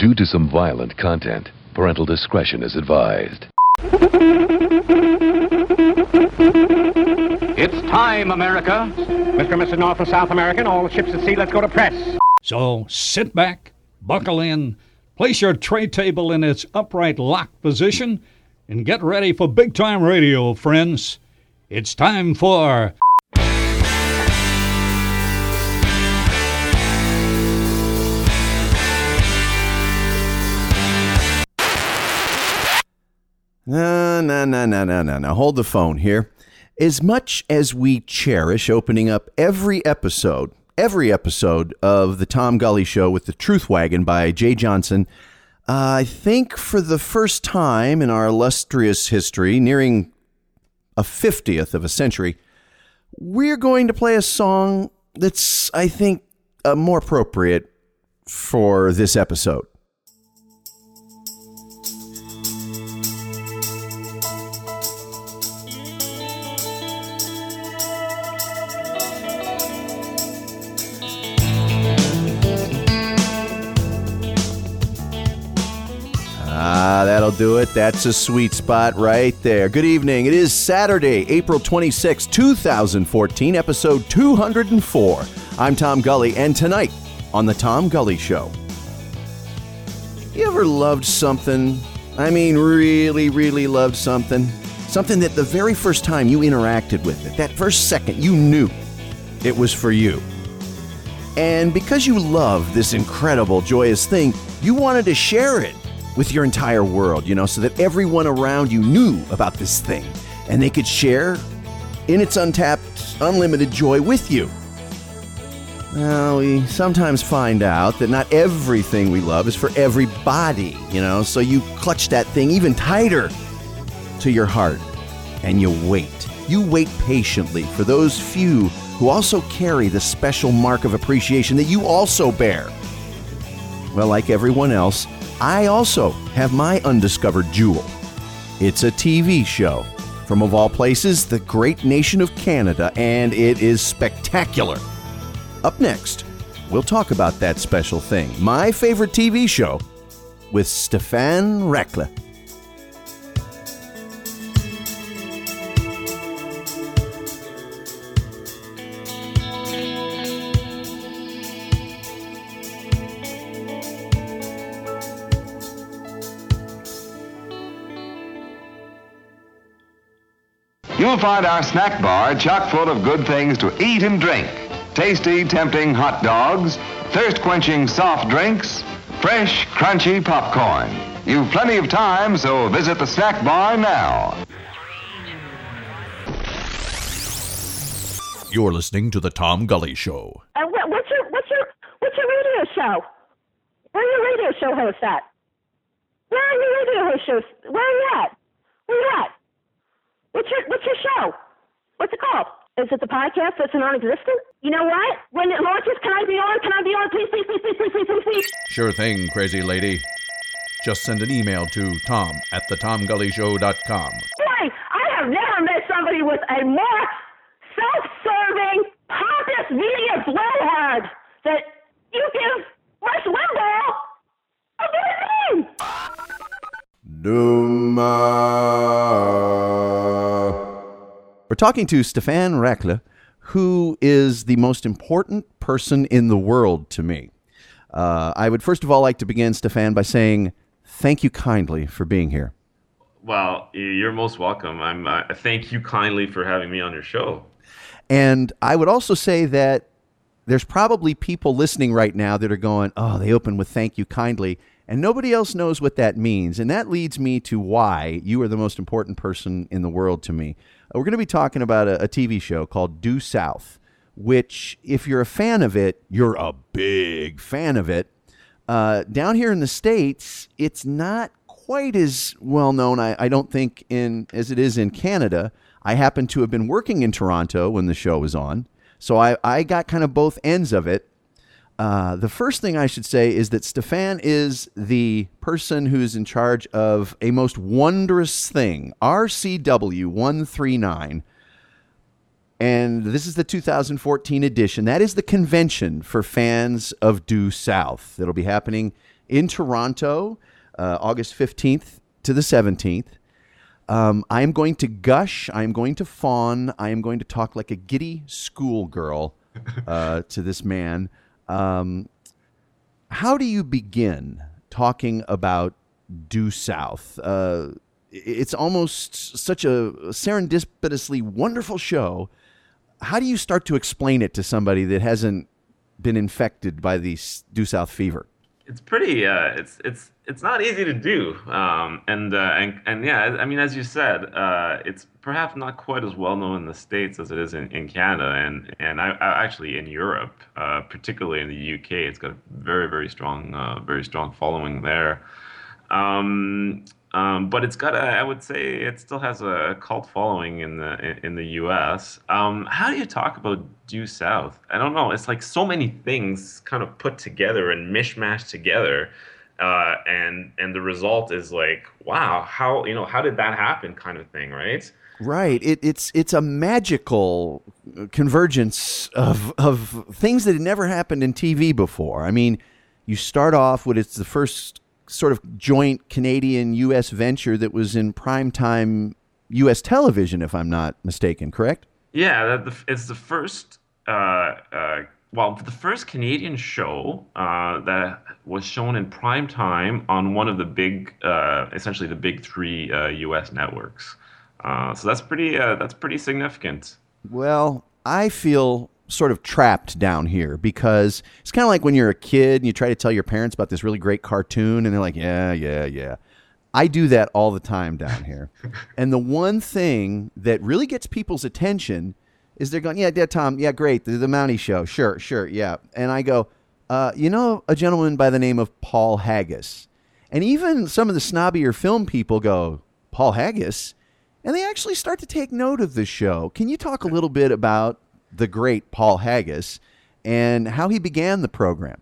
Due to some violent content, parental discretion is advised. It's time, America. Mr. and Mrs. North and South American, all the ships at sea, let's go to press. So sit back, buckle in, place your tray table in its upright lock position, and get ready for big time radio, friends. It's time for. No, no, no, no, no, no, no. Hold the phone here. As much as we cherish opening up every episode, every episode of the Tom Gully Show with the Truth Wagon by Jay Johnson, uh, I think for the first time in our illustrious history, nearing a 50th of a century, we're going to play a song that's, I think, uh, more appropriate for this episode. Ah, that'll do it. That's a sweet spot right there. Good evening. It is Saturday, April 26, 2014, episode 204. I'm Tom Gully, and tonight on The Tom Gully Show. You ever loved something? I mean, really, really loved something? Something that the very first time you interacted with it, that first second, you knew it was for you. And because you loved this incredible, joyous thing, you wanted to share it with your entire world, you know, so that everyone around you knew about this thing and they could share in its untapped, unlimited joy with you. Well, we sometimes find out that not everything we love is for everybody, you know, so you clutch that thing even tighter to your heart and you wait. You wait patiently for those few who also carry the special mark of appreciation that you also bear. Well, like everyone else, I also have my undiscovered jewel. It's a TV show from, of all places, the great nation of Canada, and it is spectacular. Up next, we'll talk about that special thing, my favorite TV show, with Stefan Reckler. You'll find our snack bar chock full of good things to eat and drink. Tasty, tempting hot dogs, thirst-quenching soft drinks, fresh, crunchy popcorn. You've plenty of time, so visit the snack bar now. You're listening to the Tom Gully Show. Uh, what, what's your what's your what's your radio show? Where are your radio show hosts at? Where are your radio host shows? Where are you at? Where are you at? What's your what's your show? What's it called? Is it the podcast that's non-existent? You know what? When it launches, can I be on? Can I be on? Please, please, please, please, please, please, please, please. Sure thing, crazy lady. Just send an email to tom at thetomgullyshow.com. Boy, I have never met somebody with a more self-serving, pompous media blowhard that you give Rush Limbaugh a good name. We're talking to Stefan Reckler, who is the most important person in the world to me. Uh, I would first of all like to begin, Stefan, by saying thank you kindly for being here. Well, you're most welcome. I'm. Uh, thank you kindly for having me on your show. And I would also say that there's probably people listening right now that are going, oh, they open with thank you kindly. And nobody else knows what that means. And that leads me to why you are the most important person in the world to me. Uh, We're going to be talking about a, a TV show called Due South, which, if you're a fan of it, you're a big fan of it. Uh, down here in the States, it's not quite as well known, I, I don't think, in as it is in Canada. I happen to have been working in Toronto when the show was on. So I, I got kind of both ends of it. Uh, the first thing I should say is that Stefan is the person who's in charge of a most wondrous thing, RCW 139. And this is the 2014 edition. That is the convention for fans of Due South. That'll be happening in Toronto, uh, August 15th to the 17th. Um, I am going to gush. I am going to fawn. I am going to talk like a giddy schoolgirl uh, to this man. Um, how do you begin talking about due south? Uh, it's almost such a serendipitously wonderful show. How do you start to explain it to somebody that hasn't been infected by the due south fever? It's pretty. Uh, it's it's it's not easy to do. Um, and uh, and and yeah, I mean, as you said, uh, it's perhaps not quite as well known in the states as it is in, in Canada, and and I, I actually in Europe, uh, particularly in the UK, it's got a very very strong uh, very strong following there. Um, um, but it's got a, I would say it still has a cult following in the in the U.S. Um, how do you talk about due south? I don't know. It's like so many things kind of put together and mishmashed together, uh, and and the result is like, wow, how you know how did that happen? Kind of thing, right? Right. It, it's it's a magical convergence of of things that had never happened in TV before. I mean, you start off with it's the first sort of joint Canadian U.S. venture that was in primetime U.S. television, if I'm not mistaken. Correct? Yeah, it's the first. Uh, uh, well, the first Canadian show uh, that was shown in prime time on one of the big, uh, essentially the big three U.S. Uh, networks. Uh, so that's pretty. that's pretty significant. Well, I feel sort of trapped down here because it's kind of like when you're a kid and you try to tell your parents about this really great cartoon and they're like, yeah, yeah, yeah. I do that all the time down here. and the one thing that really gets people's attention is they're going, yeah, yeah, Tom, yeah, great. The, the Mountie show. Sure, sure, yeah. And I go, uh, you know, a gentleman by the name of Paul Haggis. And even some of the snobbier film people go, Paul Haggis? And they actually start to take note of the show. Can you talk a little bit about the great Paul Haggis and how he began the program.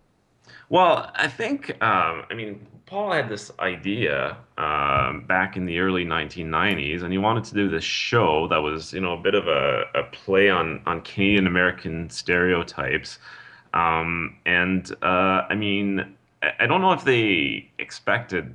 Well, I think, um, I mean, Paul had this idea um, back in the early 1990s, and he wanted to do this show that was, you know, a bit of a, a play on, on Canadian American stereotypes. Um, and, uh, I mean, I don't know if they expected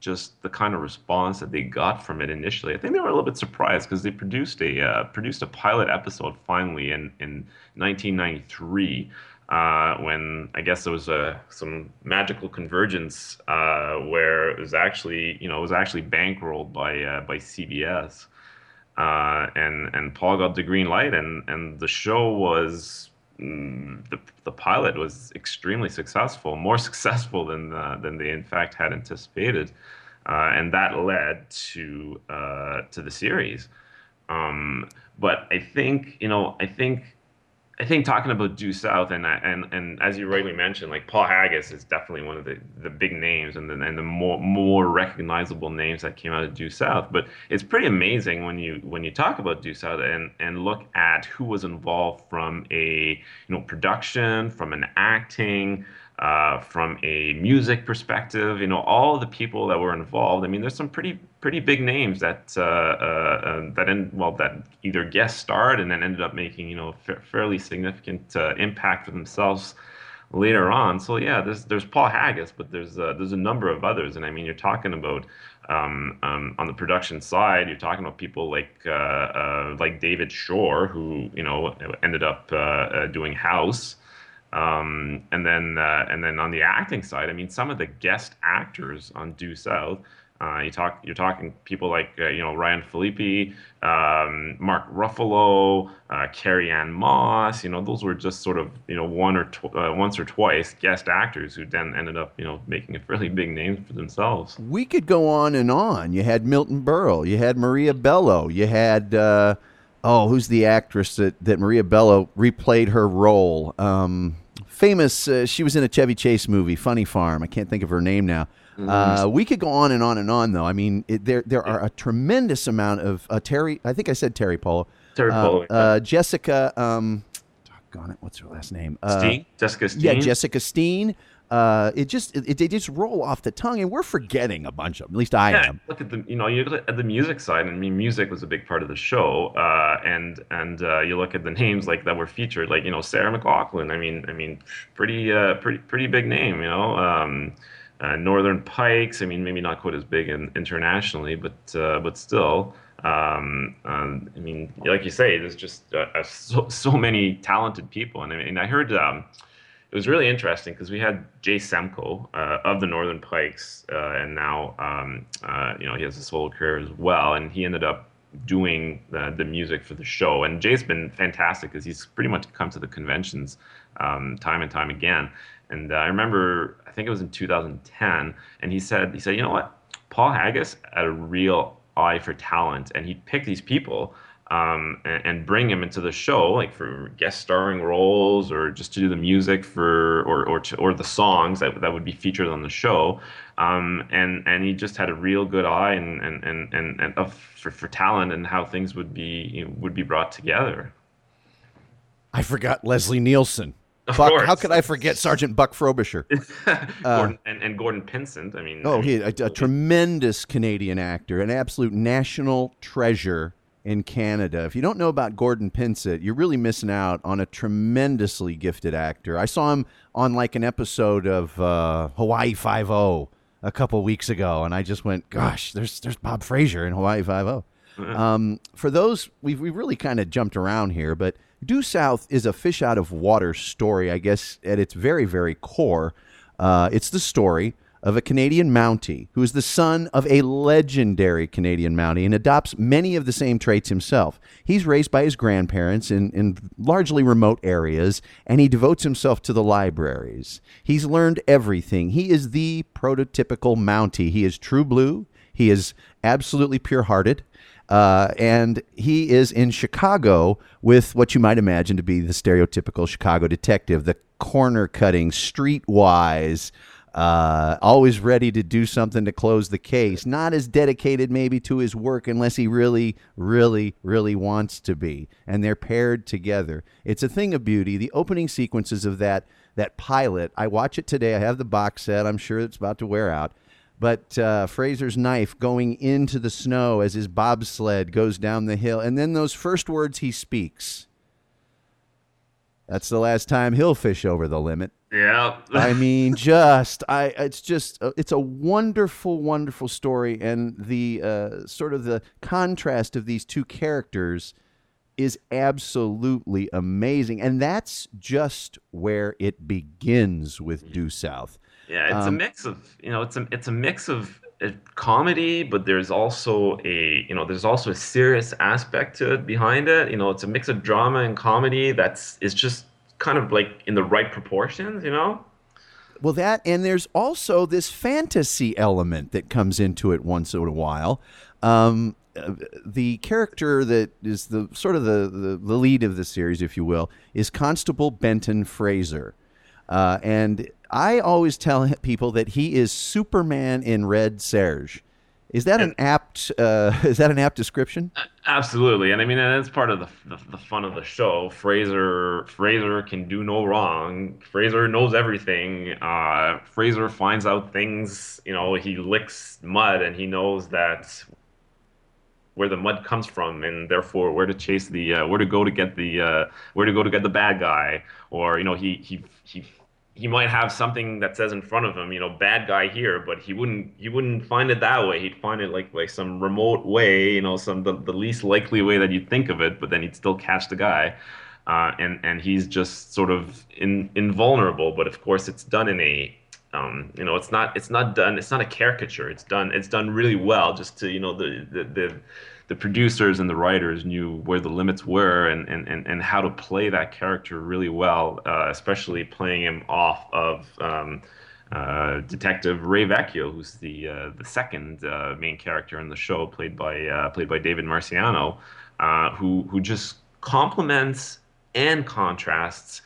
just the kind of response that they got from it initially. I think they were a little bit surprised because they produced a uh, produced a pilot episode finally in in 1993. Uh, when I guess there was a, some magical convergence uh, where it was actually, you know, it was actually bankrolled by uh, by CBS, uh, and and Paul got the green light, and and the show was the, the pilot was extremely successful, more successful than uh, than they in fact had anticipated, uh, and that led to uh, to the series. Um, but I think you know I think I think talking about due south and and and as you rightly mentioned, like Paul Haggis is definitely one of the, the big names and the and the more more recognizable names that came out of due south. But it's pretty amazing when you when you talk about due south and and look at who was involved from a you know production, from an acting, uh, from a music perspective, you know, all the people that were involved. I mean, there's some pretty pretty big names that uh, uh, uh that well that either guest starred and then ended up making you know fa- fairly significant uh, impact for themselves later on. So yeah, there's there's Paul Haggis, but there's there's a number of others, and I mean, you're talking about. Um, um, on the production side, you're talking about people like like David Shore, who you know ended up doing House, um, and then uh, and then on the acting side, I mean, some of the guest actors on Due South. Uh, you talk, you're talking people like uh, you know Ryan Phillippe, um, Mark Ruffalo, uh, Carrie Ann Moss. You know, those were just sort of you know one or tw- uh, once or twice guest actors who then ended up you know making a fairly big name for themselves. We could go on and on. You had Milton Berle, you had Maria Bello, you had uh, oh, who's the actress that, that Maria Bello replayed her role? Um, famous, uh, she was in a Chevy Chase movie, Funny Farm. I can't think of her name now. Mm-hmm. Uh, we could go on and on and on, though. I mean, it, there there are a tremendous amount of uh, Terry. I think I said Terry Polo. Terry uh, Polo. Uh, Jessica. Um, doggone it, what's her last name? Uh, Steen. Jessica Steen. Yeah, Jessica Steen. Uh, it just it, they just roll off the tongue, and we're forgetting a bunch of them. At least I yeah, am. Look at the you know you look at the music side. I mean, music was a big part of the show, uh, and and uh, you look at the names like that were featured, like you know Sarah McLachlan. I mean, I mean, pretty uh, pretty pretty big name, you know. Um, uh, Northern Pikes. I mean, maybe not quite as big in, internationally, but uh, but still. Um, um, I mean, like you say, there's just so, so many talented people, and I mean, I heard um, it was really interesting because we had Jay Semko uh, of the Northern Pikes, uh, and now um, uh, you know he has a solo career as well, and he ended up doing the, the music for the show. And Jay's been fantastic because he's pretty much come to the conventions um, time and time again. And uh, I remember, I think it was in 2010, and he said, he said, you know what, Paul Haggis had a real eye for talent, and he'd pick these people um, and, and, bring him into the show, like for guest starring roles or just to do the music for or or to, or the songs that that would be featured on the show. Um, and and he just had a real good eye and and and and, and of, for for talent and how things would be you know, would be brought together. I forgot Leslie Nielsen. Buck, how could I forget Sergeant Buck Frobisher? Gordon, and, and Gordon Pinsent. I mean, Oh, I mean, he a, a tremendous Canadian actor, an absolute national treasure in Canada. If you don't know about Gordon Pinsent, you're really missing out on a tremendously gifted actor. I saw him on like an episode of uh, Hawaii Five O a couple weeks ago, and I just went, "Gosh, there's there's Bob Fraser in Hawaii Five O." Um, for those, we've we really kind of jumped around here, but Due South is a fish out of water story, I guess, at its very, very core. Uh, it's the story of a Canadian Mountie who is the son of a legendary Canadian Mountie and adopts many of the same traits himself. He's raised by his grandparents in, in largely remote areas, and he devotes himself to the libraries. He's learned everything. He is the prototypical Mountie. He is true blue. He is absolutely pure hearted. Uh, and he is in Chicago with what you might imagine to be the stereotypical Chicago detective, the corner cutting, streetwise, uh, always ready to do something to close the case. Not as dedicated maybe to his work unless he really, really, really wants to be. And they're paired together. It's a thing of beauty. The opening sequences of that that pilot, I watch it today. I have the box set. I'm sure it's about to wear out. But uh, Fraser's knife going into the snow as his bobsled goes down the hill, and then those first words he speaks. That's the last time he'll fish over the limit. yeah. I mean, just I. It's just uh, it's a wonderful, wonderful story, and the uh, sort of the contrast of these two characters is absolutely amazing, and that's just where it begins with Due South. Yeah, it's a Um, mix of you know, it's a it's a mix of uh, comedy, but there's also a you know, there's also a serious aspect to it behind it. You know, it's a mix of drama and comedy that's is just kind of like in the right proportions. You know. Well, that and there's also this fantasy element that comes into it once in a while. Um, uh, the character that is the sort of the, the, the lead of the series, if you will, is Constable Benton Fraser. Uh, and I always tell people that he is Superman in red serge. Is that an apt? Uh, is that an apt description? Absolutely, and I mean that's part of the, the the fun of the show. Fraser Fraser can do no wrong. Fraser knows everything. Uh, Fraser finds out things. You know, he licks mud, and he knows that where the mud comes from, and therefore where to chase the uh, where to go to get the uh, where to go to get the bad guy, or you know he he he he might have something that says in front of him, you know, bad guy here, but he wouldn't he wouldn't find it that way. He'd find it like like some remote way, you know, some the, the least likely way that you'd think of it, but then he'd still catch the guy. Uh, and and he's just sort of in, invulnerable, but of course it's done in a um, you know it's not it's not done it's not a caricature. It's done it's done really well just to you know the the, the the producers and the writers knew where the limits were and, and, and, and how to play that character really well, uh, especially playing him off of um, uh, Detective Ray Vecchio, who's the uh, the second uh, main character in the show, played by uh, played by David Marciano, uh, who who just complements and contrasts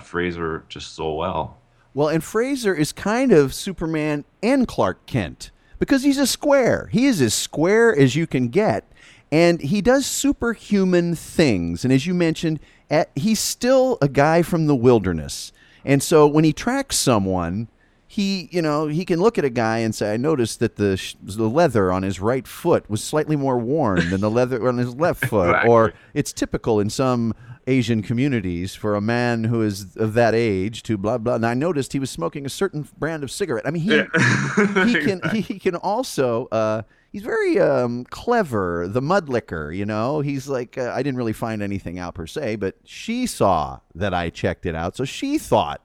Fraser just so well. Well, and Fraser is kind of Superman and Clark Kent because he's a square. He is as square as you can get. And he does superhuman things. And as you mentioned, at, he's still a guy from the wilderness. And so when he tracks someone, he, you know, he can look at a guy and say, "I noticed that the sh- the leather on his right foot was slightly more worn than the leather on his left foot," or it's typical in some Asian communities for a man who is of that age to blah blah. And I noticed he was smoking a certain brand of cigarette. I mean, he he can he, he can also. Uh, he's very um, clever. The mud licker, you know. He's like uh, I didn't really find anything out per se, but she saw that I checked it out, so she thought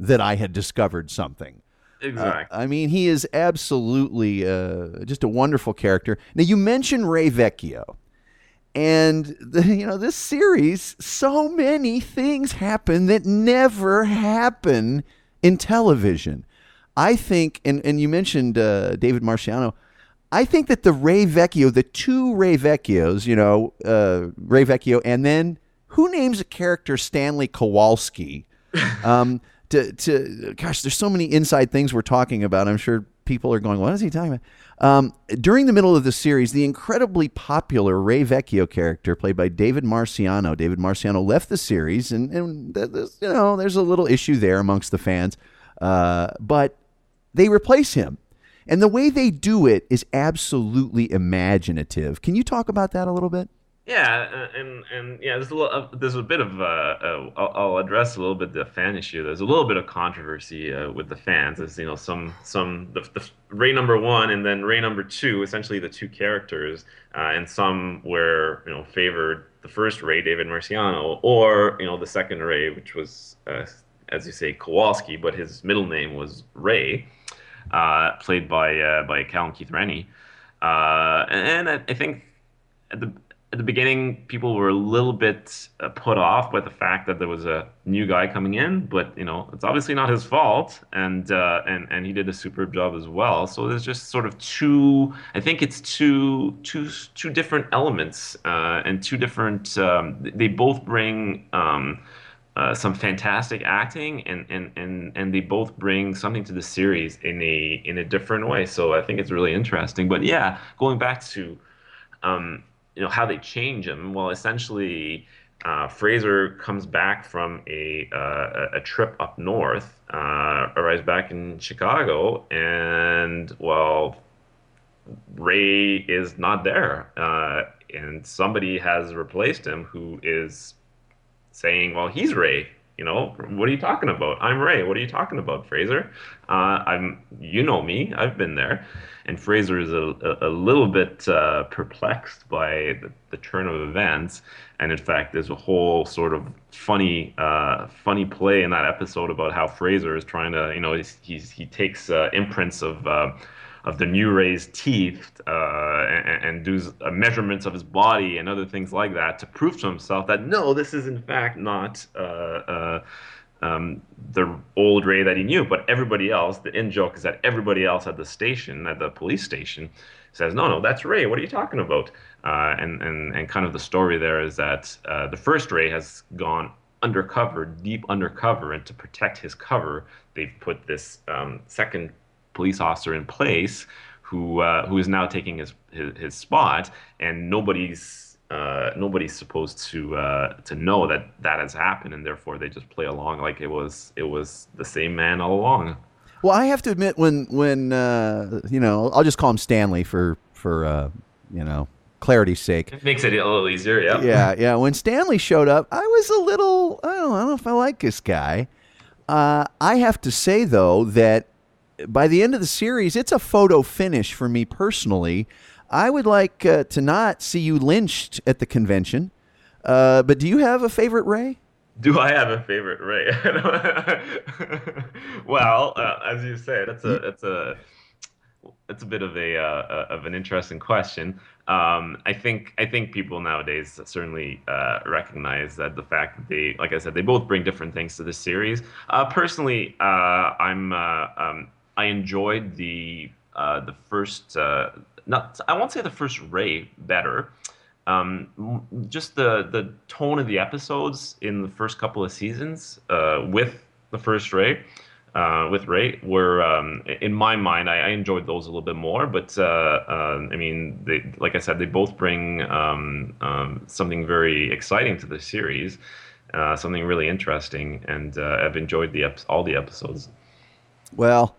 that I had discovered something. Exactly. Uh, I mean, he is absolutely uh, just a wonderful character. Now, you mentioned Ray Vecchio. And the, you know this series, so many things happen that never happen in television. I think, and, and you mentioned uh, David Marciano. I think that the Ray Vecchio, the two Ray Vecchios, you know, uh, Ray Vecchio, and then who names a character Stanley Kowalski? Um, to, to gosh, there's so many inside things we're talking about. I'm sure people are going, "What is he talking about?" Um, during the middle of the series, the incredibly popular Ray Vecchio character, played by David Marciano, David Marciano left the series, and, and you know, there's a little issue there amongst the fans, uh, but they replace him. And the way they do it is absolutely imaginative. Can you talk about that a little bit? Yeah, uh, and and yeah, there's a little, uh, there's a bit of uh, uh, I'll, address a little bit the fan issue. There's a little bit of controversy uh, with the fans. As you know, some some the, the Ray number one and then Ray number two, essentially the two characters, uh, and some were you know favored the first Ray, David Marciano, or you know the second Ray, which was as you say Kowalski, but his middle name was Ray, played by by Callum Keith Rennie, and I, I think at the at the beginning, people were a little bit uh, put off by the fact that there was a new guy coming in, but you know, it's obviously not his fault, and uh, and and he did a superb job as well. So there's just sort of two. I think it's two two two different elements uh, and two different. Um, they both bring. Um, uh, some fantastic acting and, and, and, and they both bring something to the series in a in a different way. So I think it's really interesting. But yeah, going back to um, you know how they change him. Well, essentially, uh, Fraser comes back from a uh, a trip up north, uh, arrives back in Chicago, and well, Ray is not there, uh, and somebody has replaced him, who is saying, "Well, he's Ray." You know, what are you talking about? I'm Ray. What are you talking about, Fraser? Uh, I'm, you know me. I've been there. And Fraser is a, a, little bit uh, perplexed by the, the, turn of events. And in fact, there's a whole sort of funny, uh, funny play in that episode about how Fraser is trying to, you know, he's, he's he takes uh, imprints of uh, of the new Ray's teeth uh, and, and does uh, measurements of his body and other things like that to prove to himself that no, this is in fact not uh, uh, um, the old Ray that he knew. But everybody else, the in joke is that everybody else at the station, at the police station, says, no, no, that's Ray. What are you talking about? Uh, and, and, and kind of the story there is that uh, the first Ray has gone undercover, deep undercover, and to protect his cover, they've put this um, second police officer in place who uh, who is now taking his, his, his spot, and nobody's uh, nobody's supposed to uh, to know that that has happened, and therefore they just play along like it was it was the same man all along. Well, I have to admit when when uh, you know I'll just call him Stanley for for uh, you know clarity's sake. It makes it a little easier, yeah. Yeah, yeah. When Stanley showed up, I was a little I don't, I don't know if I like this guy. Uh, I have to say though that by the end of the series, it's a photo finish for me personally. I would like uh, to not see you lynched at the convention. Uh, but do you have a favorite Ray? Do I have a favorite Ray? well, uh, as you say, that's a that's a that's a bit of a uh, of an interesting question. Um, I think I think people nowadays certainly uh, recognize that the fact that they, like I said, they both bring different things to the series. Uh, personally, uh, I'm uh, um, I enjoyed the uh, the first uh, not I won't say the first Ray better. Um, just the the tone of the episodes in the first couple of seasons uh, with the first Ray. Uh, with Ray, were um, in my mind, I, I, enjoyed those a little bit more. But uh, uh, I mean, they, like I said, they both bring um, um something very exciting to the series, uh, something really interesting, and I've enjoyed the all the episodes. Well,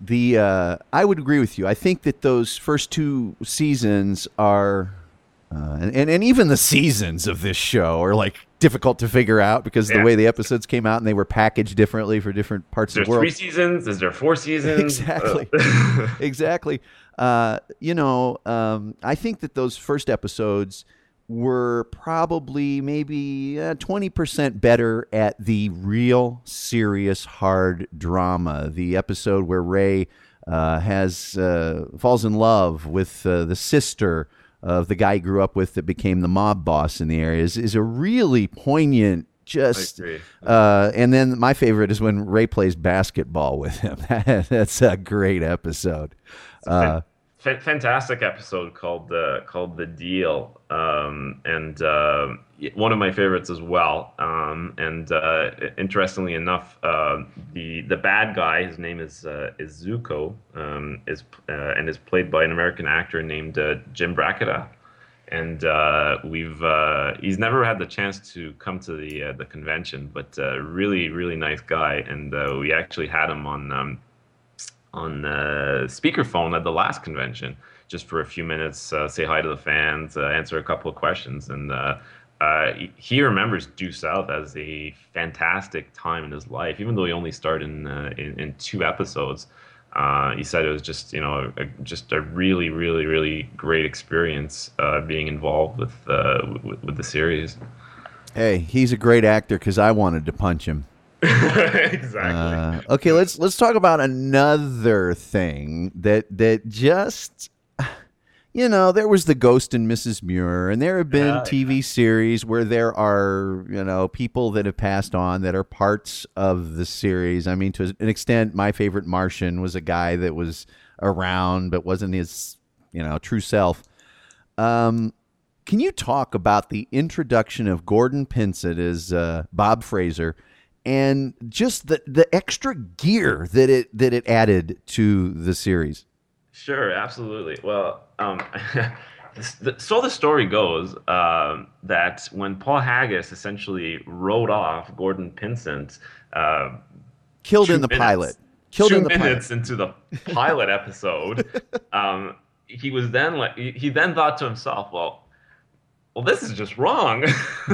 the uh, I would agree with you. I think that those first two seasons are Uh, and, and and even the seasons of this show are like difficult to figure out because the way the episodes came out and they were packaged differently for different parts Is there of the world. three seasons? Is there four seasons? Exactly. Uh, exactly. Uh, you know, um, I think that those first episodes were probably maybe uh, twenty percent better at the real serious hard drama. The episode where Ray uh, has uh, falls in love with uh, the sister of the guy he grew up with that became the mob boss in the area is, is a really poignant. Just uh, and then my favorite is when Ray plays basketball with him. That's a great episode. Uh, fantastic episode called uh, called the deal. Um, and uh, one of my favorites as well. Um, and uh, interestingly enough uh, the the bad guy his name is uh, is Zuko um, is uh, and is played by an American actor named Jim Brackettah and we've he's never had the chance to come to the the convention but really really nice guy. And we actually had him on um, on uh, speakerphone at the last convention just for a few minutes, uh, say hi to the fans, uh, answer a couple of questions, and uh, uh, he- remembers Due South as a fantastic time in his life, even though he only starred in uh, in, in two episodes. He said it was just you know a, just a really really really great experience being involved with, with with the series. hey, he's a great actor because I wanted to punch him. exactly. Uh, okay, let's let's talk about another thing that that just you know there was the Ghost and Mrs. Muir, and there have been Yeah, TV series where there are you know people that have passed on that are parts of the series. I mean, to an extent, my favorite Martian was a guy that was around but wasn't his you know true self. Um, can you talk about the introduction of Gordon Pinsent as uh, Bob Fraser and just the the extra gear that it that it added to the series? Sure, absolutely. Well, um, so the story goes um, that when Paul Haggis essentially wrote off Gordon Pinsent, uh, Killed in the minutes- pilot. Killed two in the pilot. minutes into the pilot episode, um, he was then like he, he then thought to himself, well. Well, this is just wrong.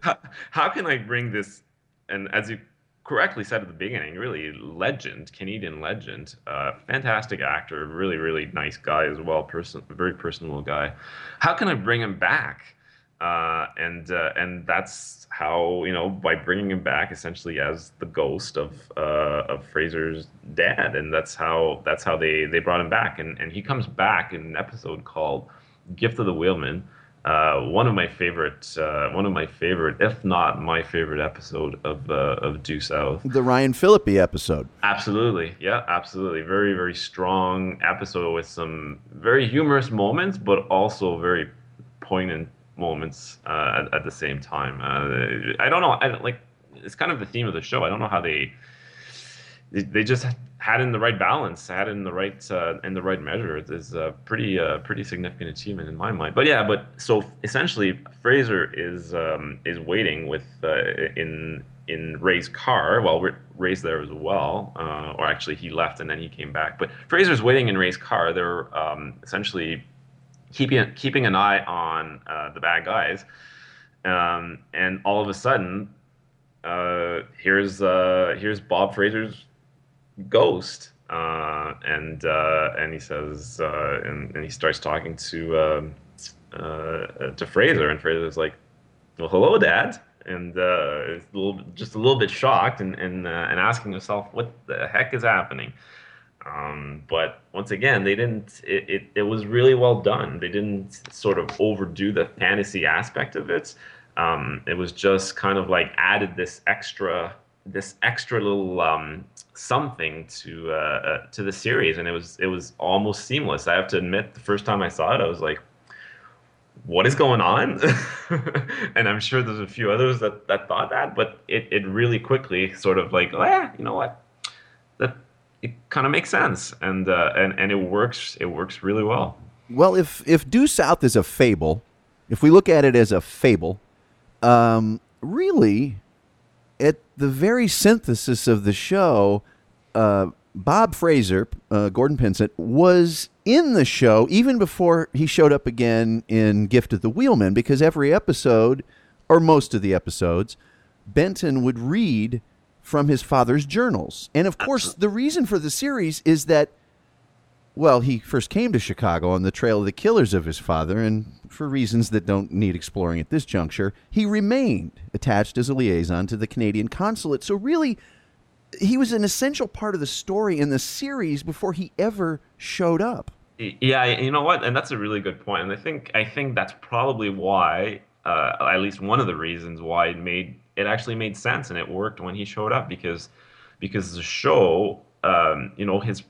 how, how can I bring this? And as you correctly said at the beginning, really legend, Canadian legend, uh, fantastic actor, really, really nice guy as well, person, very personal guy. How can I bring him back? Uh, and uh, and that's how you know by bringing him back essentially as the ghost of uh, of Fraser's dad, and that's how that's how they they brought him back, and and he comes back in an episode called Gift of the Wheelman. Uh, one of my favorite, uh, one of my favorite, if not my favorite episode of uh, of Due South. The Ryan Phillippe episode. Absolutely. Yeah, absolutely. Very, very strong episode with some very humorous moments, but also very poignant moments uh, at, at the same time. Uh, I don't know. I like it's kind of the theme of the show. I don't know how they they, just had in the right balance, had in the right uh, in the right measure. It is a pretty uh, pretty significant achievement in my mind. But yeah, but so essentially, Fraser is um, is waiting with uh, in in Ray's car. Well, Ray's there as well, uh, or actually he left and then he came back. But Fraser's waiting in Ray's car. They're um, essentially keeping keeping an eye on uh, the bad guys, um, and all of a sudden, uh, here's uh, here's Bob Fraser's ghost, uh, and uh, and he says, uh, and, and he starts talking to um, uh, to Fraser, and Fraser's like, "Well, hello, Dad." And uh, a little, just a little bit shocked and and, uh, and asking himself, "What the heck is happening?" Um, but once again, they didn't. It, it, it was really well done. They didn't sort of overdo the fantasy aspect of it. Um, it was just kind of like added this extra, this extra little um, something to uh, uh, to the series, and it was it was almost seamless. I have to admit, the first time I saw it, I was like, "What is going on?" and I'm sure there's a few others that, that thought that, but it, it really quickly sort of like, oh, yeah, you know what, that it kind of makes sense, and uh, and and it works. It works really well. Well, if if Due South is a fable, if we look at it as a fable, um, really, at the very synthesis of the show, uh, Bob Fraser, uh, Gordon Pinsent, was in the show even before he showed up again in Gift of the Wheelman because every episode, or most of the episodes, Benton would read from his father's journals. And of course, the reason for the series is that, well, he first came to Chicago on the trail of the killers of his father, and for reasons that don't need exploring at this juncture, he remained attached as a liaison to the Canadian consulate. So, really, he was an essential part of the story in the series before he ever showed up. Yeah, you know what, and that's a really good point. and I think I think that's probably why, uh, at least one of the reasons why it made it actually made sense and it worked when he showed up because because the show, um, you know, his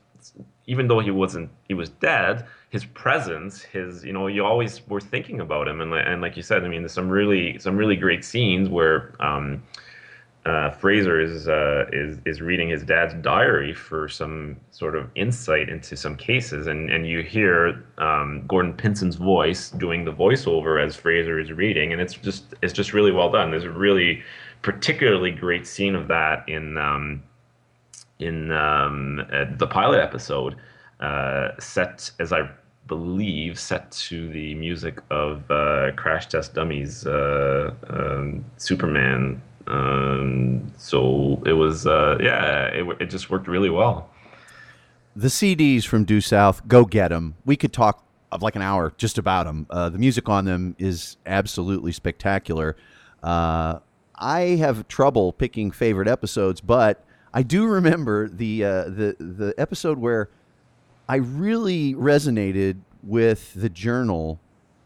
even though he wasn't he was dead, his presence, his you know, you always were thinking about him, and and like you said, I mean, there's some really some really great scenes where. Um, uh, Fraser is uh, is is reading his dad's diary for some sort of insight into some cases, and and you hear um, Gordon Pinsent's voice doing the voiceover as Fraser is reading, and it's just it's just really well done. There's a really particularly great scene of that in um, in um, uh, the pilot episode, uh, set as I believe set to the music of uh, Crash Test Dummies uh, um, Superman um, so it was, uh, yeah, it, it just worked really well. The CDs from Due South, go get them. We could talk of like an hour just about them. Uh, the music on them is absolutely spectacular. Uh, I have trouble picking favorite episodes, but I do remember the uh, the the episode where I really resonated with the journal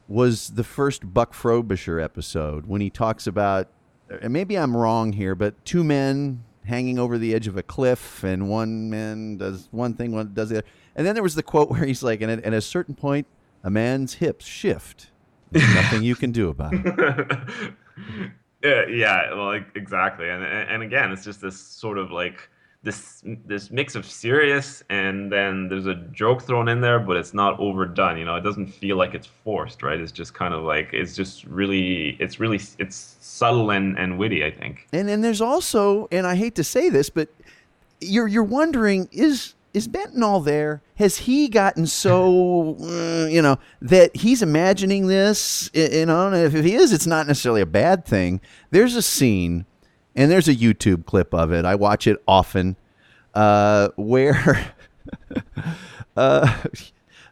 was the first Buck Frobisher episode when he talks about and maybe I'm wrong here, but two men hanging over the edge of a cliff, and one man does one thing, one does the other. And then there was the quote where he's like, and at, at a certain point, a man's hips shift. There's nothing you can do about it. yeah, well, exactly. And and again, it's just this sort of like this this mix of serious and then there's a joke thrown in there, but it's not overdone. You know, it doesn't feel like it's forced, right? It's just kind of like it's just really it's really it's subtle and, and witty. I think. And and there's also, and I hate to say this, but you're you're wondering is is Benton all there? Has he gotten so, uh, you know, that he's imagining this? You know, if, if he is, it's not necessarily a bad thing. There's a scene and there's a YouTube clip of it. I watch it often, uh, where uh,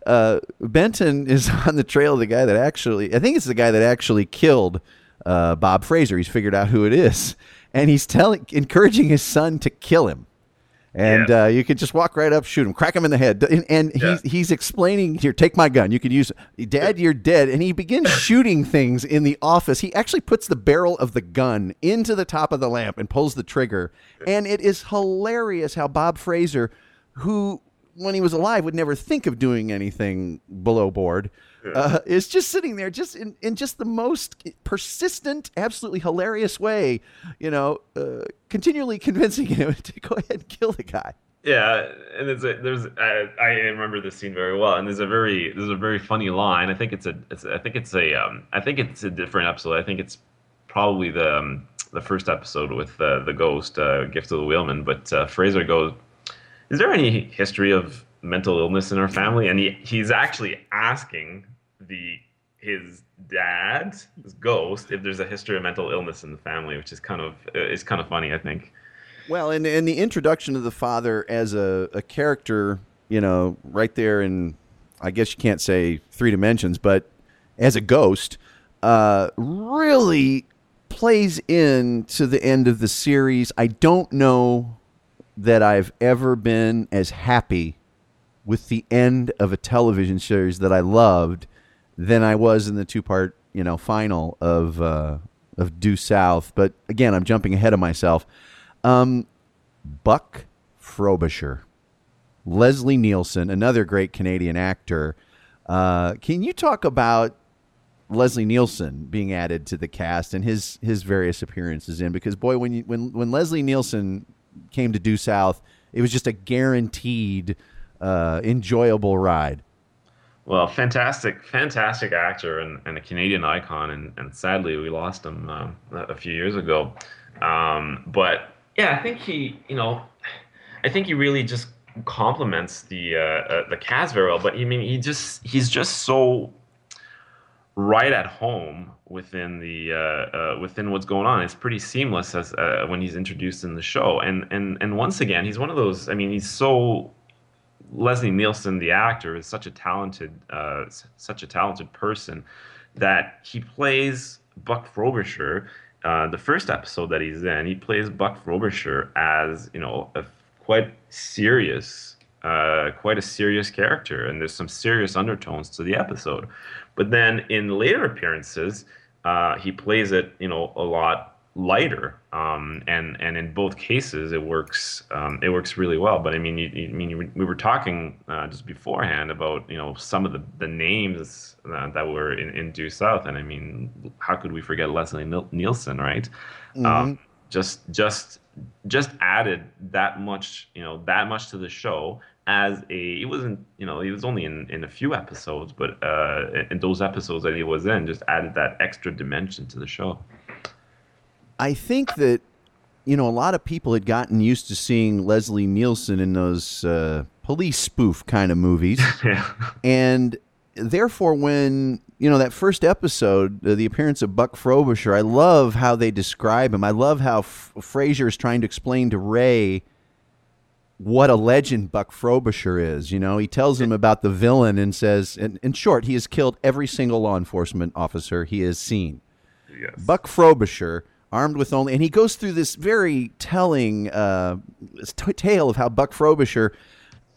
uh, Benton is on the trail of the guy that actually, I think it's the guy that actually killed uh, Bob Fraser. He's figured out who it is, and he's telling, encouraging his son to kill him and yeah. uh, you could just walk right up, shoot him, crack him in the head, and, and yeah. he's he's explaining here. Take my gun. You could use it. Dad. You're dead. And he begins shooting things in the office. He actually puts the barrel of the gun into the top of the lamp and pulls the trigger. And it is hilarious how Bob Fraser, who when he was alive would never think of doing anything below board, uh, is just sitting there, just in, in just the most persistent, absolutely hilarious way, you know, uh, continually convincing him to go ahead and kill the guy. Yeah, and there's a, there's I, I remember this scene very well, and there's a very there's a very funny line. I think it's a it's, I think it's a um, I think it's a different episode. I think it's probably the um, the first episode with uh, the ghost uh, gift of the wheelman. But uh, Fraser goes, "Is there any history of mental illness in our family?" And he he's actually asking the his dad, his ghost, if there's a history of mental illness in the family, which is kind of is kind of funny, I think. Well, and and the introduction of the father as a, a character, you know, right there in, I guess you can't say three dimensions, but as a ghost, uh, really plays in to the end of the series. I don't know that I've ever been as happy with the end of a television series that I loved than I was in the two part you know final of uh, of Due South. But again, I'm jumping ahead of myself. Um, Buck Frobisher, Leslie Nielsen, another great Canadian actor. Uh, can you talk about Leslie Nielsen being added to the cast and his his various appearances in? Because boy, when you, when when Leslie Nielsen came to Due South, it was just a guaranteed uh, enjoyable ride. Well, fantastic, fantastic actor and, and a Canadian icon, and, and sadly we lost him uh, a few years ago. Um, but yeah, I think he, you know, I think he really just complements the uh, uh, the cast very well. But I mean, he just he's just so right at home within the uh, uh, within what's going on. It's pretty seamless as uh, when he's introduced in the show. And and and once again, he's one of those. I mean, he's so Leslie Nielsen, the actor, is such a talented uh, such a talented person that he plays Buck Frobisher. Uh, the first episode that he's in, he plays Buck Frobisher as you know a quite serious, uh, quite a serious character, and there's some serious undertones to the episode. But then in later appearances, uh, he plays it, you know, a lot lighter, um, and and in both cases it works. Um, it works really well. But I mean, you, you- I mean, you, we were talking uh, just beforehand about you know some of the the names uh, that were in, in Due South, and I mean, how could we forget Leslie Nielsen, right? Um, just just just added that much, you know, that much to the show as a. It wasn't, you know, he was only in in a few episodes, but uh, in those episodes that he was in, just added that extra dimension to the show. I think that you know a lot of people had gotten used to seeing Leslie Nielsen in those uh, police spoof kind of movies, yeah. and therefore when you know that first episode, uh, the appearance of Buck Frobisher, I love how they describe him. I love how F- Fraser is trying to explain to Ray what a legend Buck Frobisher is. You know, he tells him about the villain and says, in, in short, he has killed every single law enforcement officer he has seen. Yes. Buck Frobisher, armed with only, and he goes through this very telling uh, t- tale of how Buck Frobisher,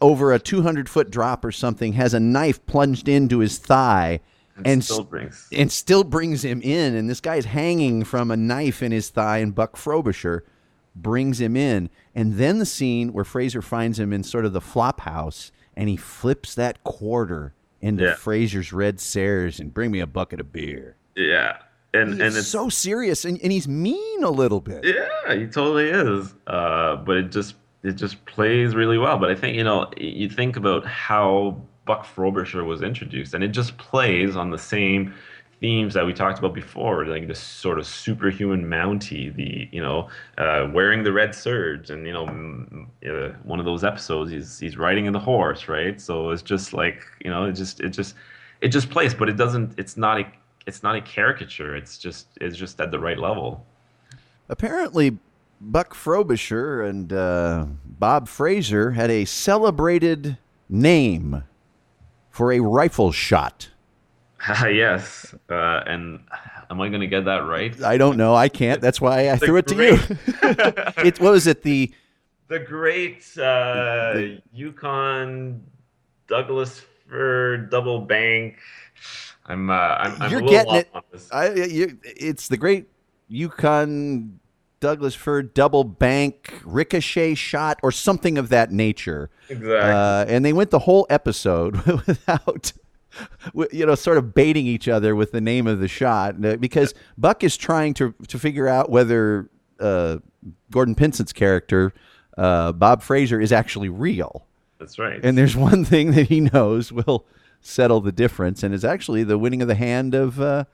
over a 200 foot drop or something, has a knife plunged into his thigh. And, still brings- and still brings him in, and this guy's hanging from a knife in his thigh, and Buck Frobisher brings him in, and then the scene where Fraser finds him in sort of the flop house, and he flips that quarter into Yeah. Fraser's red Sayers and bring me a bucket of beer. Yeah. And He's and it's so serious, and, and he's mean a little bit. Yeah, he totally is. Uh, but it just it just plays really well. But I think you know you think about how Buck Frobisher was introduced, and it just plays on the same themes that we talked about before, like this sort of superhuman Mountie, the you know uh, wearing the red serge, and you know uh, one of those episodes he's he's riding in the horse, right? So it's just like you know it just it just it just plays, but it doesn't. It's not a it's not a caricature. It's just it's just at the right level. Apparently, Buck Frobisher and uh, Bob Fraser had a celebrated name for a rifle shot. yes. Uh, and am I going to get that right? I don't know. I can't. That's why I The threw it to you. it what was it the The great uh, Yukon Douglas fir double bank. I'm, uh, I'm, I'm you're getting it. I, you, it's the great Yukon Douglas fir double bank ricochet shot or something of that nature. Exactly. Uh, and they went the whole episode without, you know, sort of baiting each other with the name of the shot uh, because Buck is trying to to figure out whether uh, Gordon Pinsent's character, uh, Bob Fraser, is actually real. That's right. And there's one thing that he knows will settle the difference, and is actually the winning of the hand of uh,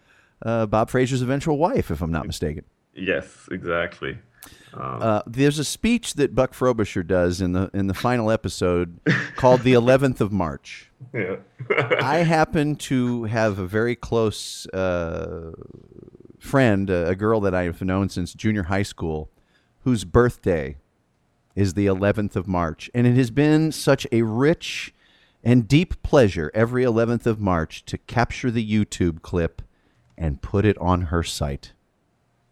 uh, Bob Fraser's eventual wife, if I'm not mistaken. yes, exactly. Um, Uh, there's a speech that Buck Frobisher does in the in the final episode called "The Eleventh of March." yeah. I happen to have a very close uh, friend, a, a girl that I have known since junior high school, whose birthday is the 11th of March. And it has been such a rich and deep pleasure every 11th of March to capture the YouTube clip and put it on her site.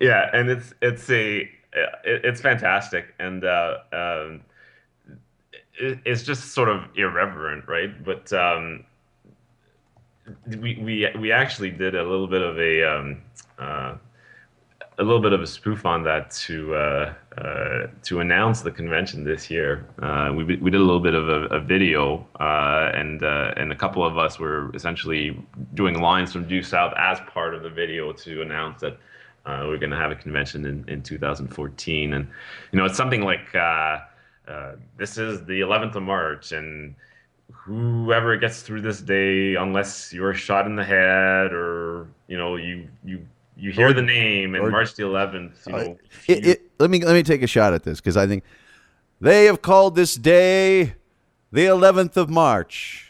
yeah, and it's it's a it, it's fantastic, and uh, um, it, it's just sort of irreverent, right? But um, we we we actually did a little bit of a um, uh, a little bit of a spoof on that to uh, uh, to announce the convention this year. Uh, we we did a little bit of a, a video, uh, and uh, and a couple of us were essentially doing lines from Due South as part of the video to announce that uh, we're going to have a convention in, in 2014. And you know, it's something like uh, uh, this is the 11th of March, and whoever gets through this day, unless you're shot in the head or you know you you you hear Or- the name and or- March the 11th, you know. It, it, let me let me take a shot at this because I think They have called this day the 11th of March.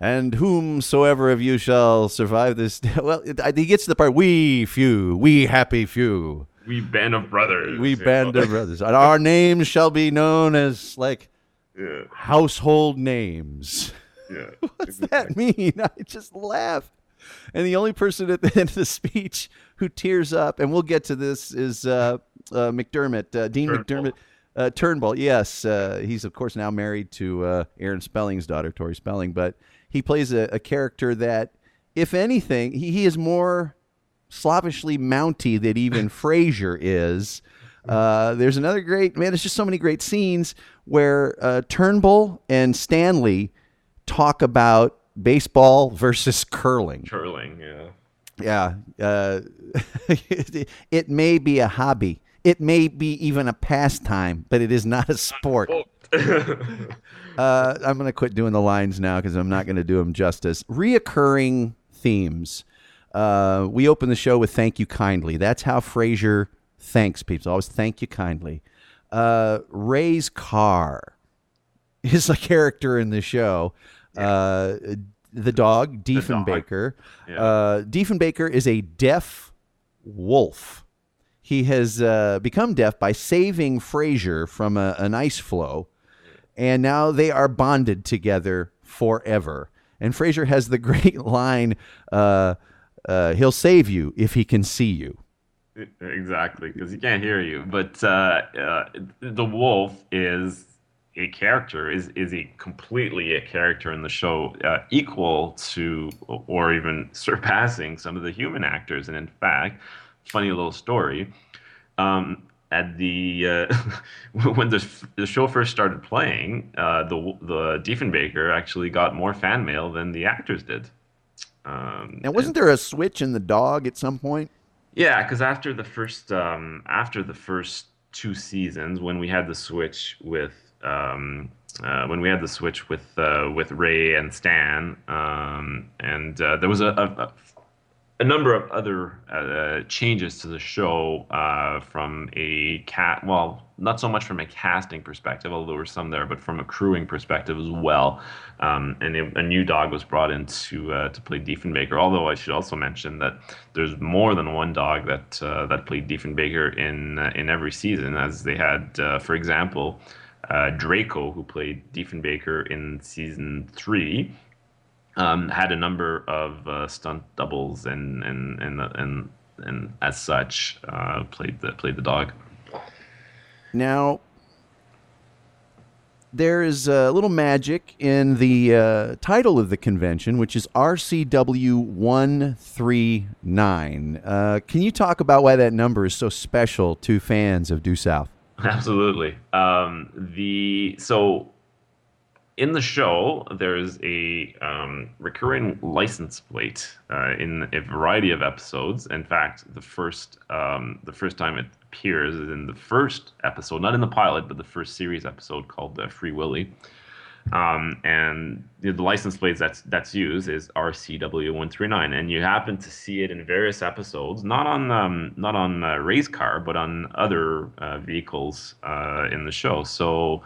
And whomsoever of you shall survive this day. Well, it, he gets to the part, we few, we happy few. We band of brothers. We you know. band of brothers. And our names shall be known as like Yeah. household names. Yeah. What's that mean? I just laugh. And the only person at the end of the speech who tears up, and we'll get to this, is uh, McDermott, uh, Dean Turnbull. McDermott. Uh, Turnbull, yes. Uh, he's, of course, now married to uh, Aaron Spelling's daughter, Tori Spelling, but he plays a, a character that, if anything, he, he is more sloppishly mounty than even Fraser is. Uh, there's another great man. There's just so many great scenes where uh, Turnbull and Stanley talk about baseball versus curling. Curling, yeah. Yeah, uh, it, it may be a hobby. It may be even a pastime, but it is not a sport. Uh, I'm going to quit doing the lines now because I'm not going to do them justice. Reoccurring themes. Uh, we open the show with "Thank you kindly." That's how Fraser thanks people. Always thank you kindly. Uh, Ray's car is a character in the show. Uh, the dog, Diefenbaker. Yeah. Uh, Diefenbaker is a deaf wolf. He has uh, become deaf by saving Fraser from a, an ice floe, and now they are bonded together forever. And Fraser has the great line, uh, uh, "He'll save you if he can see you." Exactly, because he can't hear you. But uh, uh, the wolf is a character, is is a completely a character in the show, uh, equal to or even surpassing some of the human actors. And in fact, funny little story. Um, at the uh, when the the show first started playing, uh, the the Diefenbaker actually got more fan mail than the actors did. Um, Now, wasn't there a switch in the dog at some point? yeah, because after the first um, after the first two seasons, when we had the switch with um, uh, when we had the switch with uh, with Ray and Stan, um, and uh, there was a, a a number of other uh, changes to the show uh, from a cat. Well, not so much from a casting perspective, although there were some there, but from a crewing perspective as well. Um, and a, a new dog was brought in to uh, to play Diefenbaker. Although I should also mention that there's more than one dog that uh, that played Diefenbaker in uh, in every season, as they had, uh, for example. Draco, who played Diefenbaker in season three, um, had a number of uh, stunt doubles and and and and, and as such uh, played the played the dog. Now, there is a little magic in the uh, title of the convention, which is RCW 139. Uh, can you talk about why that number is so special to fans of Due South? Absolutely. Um, the so in the show there's a um, recurring license plate uh, in a variety of episodes. In fact, the first um, the first time it appears is in the first episode, not in the pilot, but the first series episode called uh, Free Willie. Um, and the, the license plate that's that's used is RCW139, and you happen to see it in various episodes, not on um, not on uh, Ray's car, but on other uh, vehicles uh, in the show. So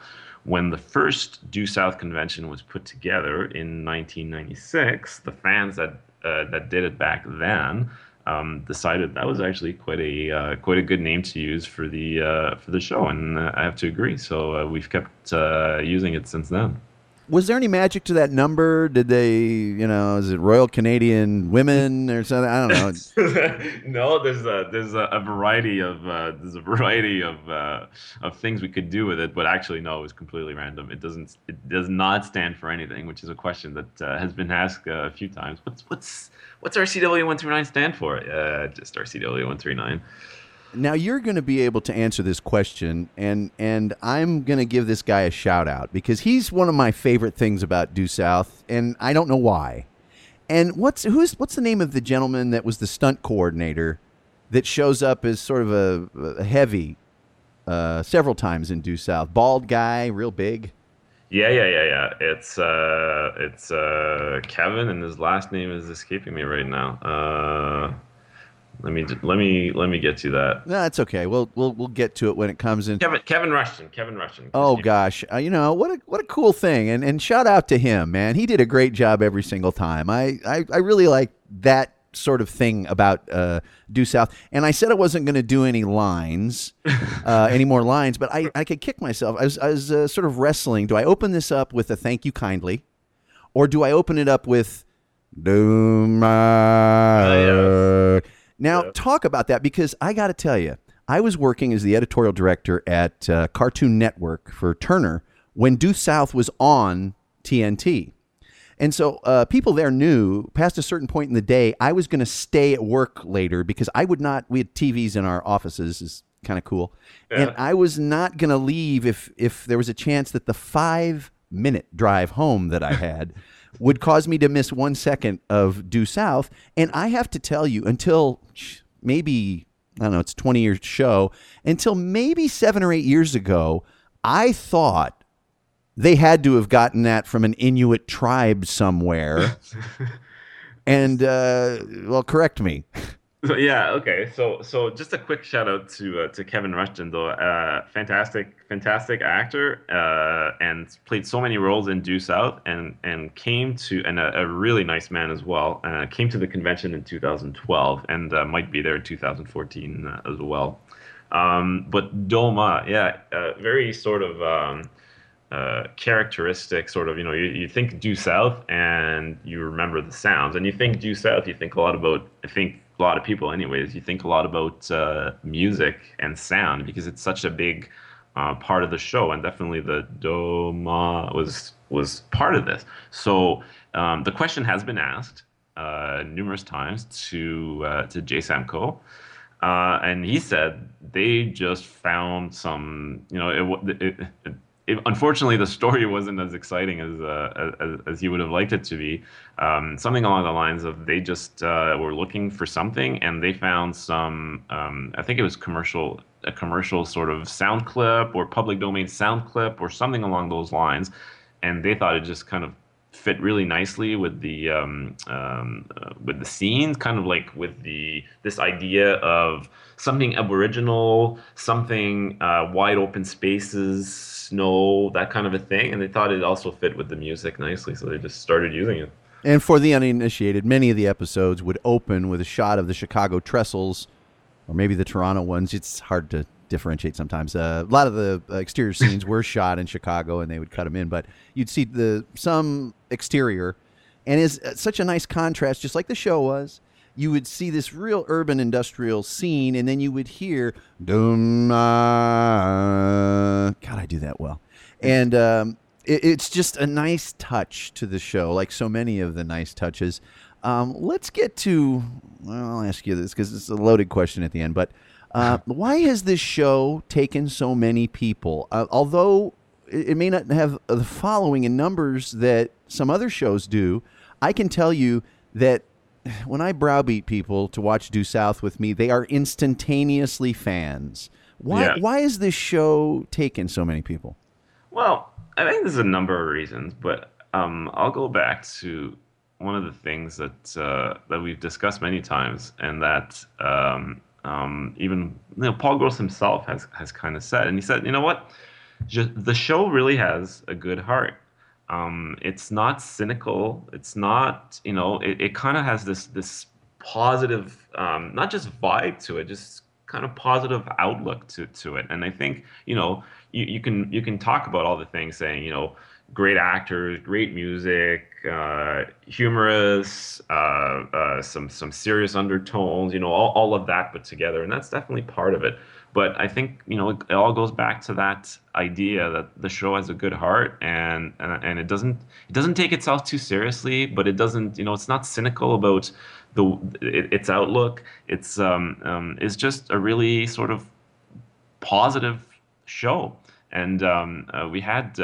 when the first Due South convention was put together in 1996, the fans that uh, that did it back then um, decided that was actually quite a uh, quite a good name to use for the uh, for the show, and uh, I have to agree. So uh, we've kept uh, using it since then. Was there any magic to that number? Did they, you know, is it Royal Canadian Women or something? I don't know. no, there's a there's a, a variety of uh, there's a variety of uh, of things we could do with it, but actually no, it was completely random. It doesn't it does not stand for anything, which is a question that uh, has been asked uh, a few times. What's what's what's RCW one three nine stand for? Uh, just RCW one three nine. Now you're going to be able to answer this question, and and I'm going to give this guy a shout out because he's one of my favorite things about Due South, and I don't know why. And what's who's what's the name of the gentleman that was the stunt coordinator that shows up as sort of a, a heavy uh, several times in Due South? Bald guy, real big. Yeah, yeah, yeah, yeah. It's uh, it's uh, Kevin, and his last name is escaping me right now. Uh, Let me let me let me get to that. No, that's okay. We'll we'll we'll get to it when it comes in. Kevin Kevin Rushton. Kevin Rushton. Oh gosh, uh, you know what a what a cool thing, and and shout out to him, man. He did a great job every single time. I I, I really like that sort of thing about uh, due south. And I said I wasn't going to do any lines, uh, any more lines, but I I could kick myself. I was I was uh, sort of wrestling. Do I open this up with a thank you kindly, or do I open it up with do my now, talk about that because I got to tell you, I was working as the editorial director at uh, Cartoon Network for Turner when Due South was on TNT. And so uh, people there knew past a certain point in the day, I was going to stay at work later because I would not, we had TVs in our offices, is kind of cool. And I was not going to leave if, if there was a chance that the five minute drive home that I had would cause me to miss one second of Due South. And I have to tell you, until maybe, I don't know, it's a 20 year show, until maybe seven or eight years ago, I thought they had to have gotten that from an Inuit tribe somewhere. and, uh, well, correct me. Yeah. Okay. So so just a quick shout out to uh, to Kevin Rushton though. Uh, fantastic, fantastic actor, uh, and played so many roles in Due South, and and came to and a, a really nice man as well. Uh, came to the convention in 2012, and uh, might be there in 2014 uh, as well. Um, but Doma, yeah, very sort of. Um, uh, characteristic sort of you know you, you think due south and you remember the sounds and you think due south you think a lot about i think a lot of people anyways you think a lot about uh, music and sound because it's such a big uh, part of the show and definitely the doma was was part of this. So um, the question has been asked uh, numerous times to uh, to jay semko uh, and he said they just found some you know it, it, it it, unfortunately, the story wasn't as exciting as, uh, as as you would have liked it to be. Um, something along the lines of they just uh, were looking for something and they found some. Um, I think it was commercial, a commercial sort of sound clip or public domain sound clip or something along those lines, and they thought it just kind of fit really nicely with the um, um, uh, with the scenes, kind of like with the this idea of something aboriginal, something uh, wide open spaces, snow, that kind of a thing, and they thought it also fit with the music nicely, so they just started using it. And for the uninitiated, many of the episodes would open with a shot of the Chicago trestles, or maybe the Toronto ones. It's hard to differentiate sometimes. Uh, a lot of the uh, exterior scenes were shot in Chicago, and they would cut them in, but you'd see the some exterior, and is uh, such a nice contrast, just like the show was. You would see this real urban industrial scene, and then you would hear "Dum." God, I do that well, and um, it, it's just a nice touch to the show, like so many of the nice touches. Um, let's get to. Well, I'll ask you this because it's a loaded question at the end, but. Uh, why has this show taken so many people? Uh, although it, it may not have the following in numbers that some other shows do, I can tell you that when I browbeat people to watch Due South with me, they are instantaneously fans. Why? Yeah. Why is this show taken so many people? Well, I think there's a number of reasons, but um, I'll go back to one of the things that uh, that we've discussed many times, and that um, um, even you know Paul Gross himself has has kind of said, and he said, you know what, Ju- the show really has a good heart. Um, it's not cynical. It's not you know it, it kind of has this this positive, um, not just vibe to it, just kind of positive outlook to to it. And I think you know you, you can you can talk about all the things saying you know great actors, great music, uh, humorous, uh, uh, some some serious undertones, you know, all, all of that put together, and that's definitely part of it. But I think you know it, it all goes back to that idea that the show has a good heart, and and, and it doesn't it doesn't take itself too seriously, but it doesn't you know it's not cynical about the it, its outlook. It's um, um it's just a really sort of positive show, and um, uh, we had.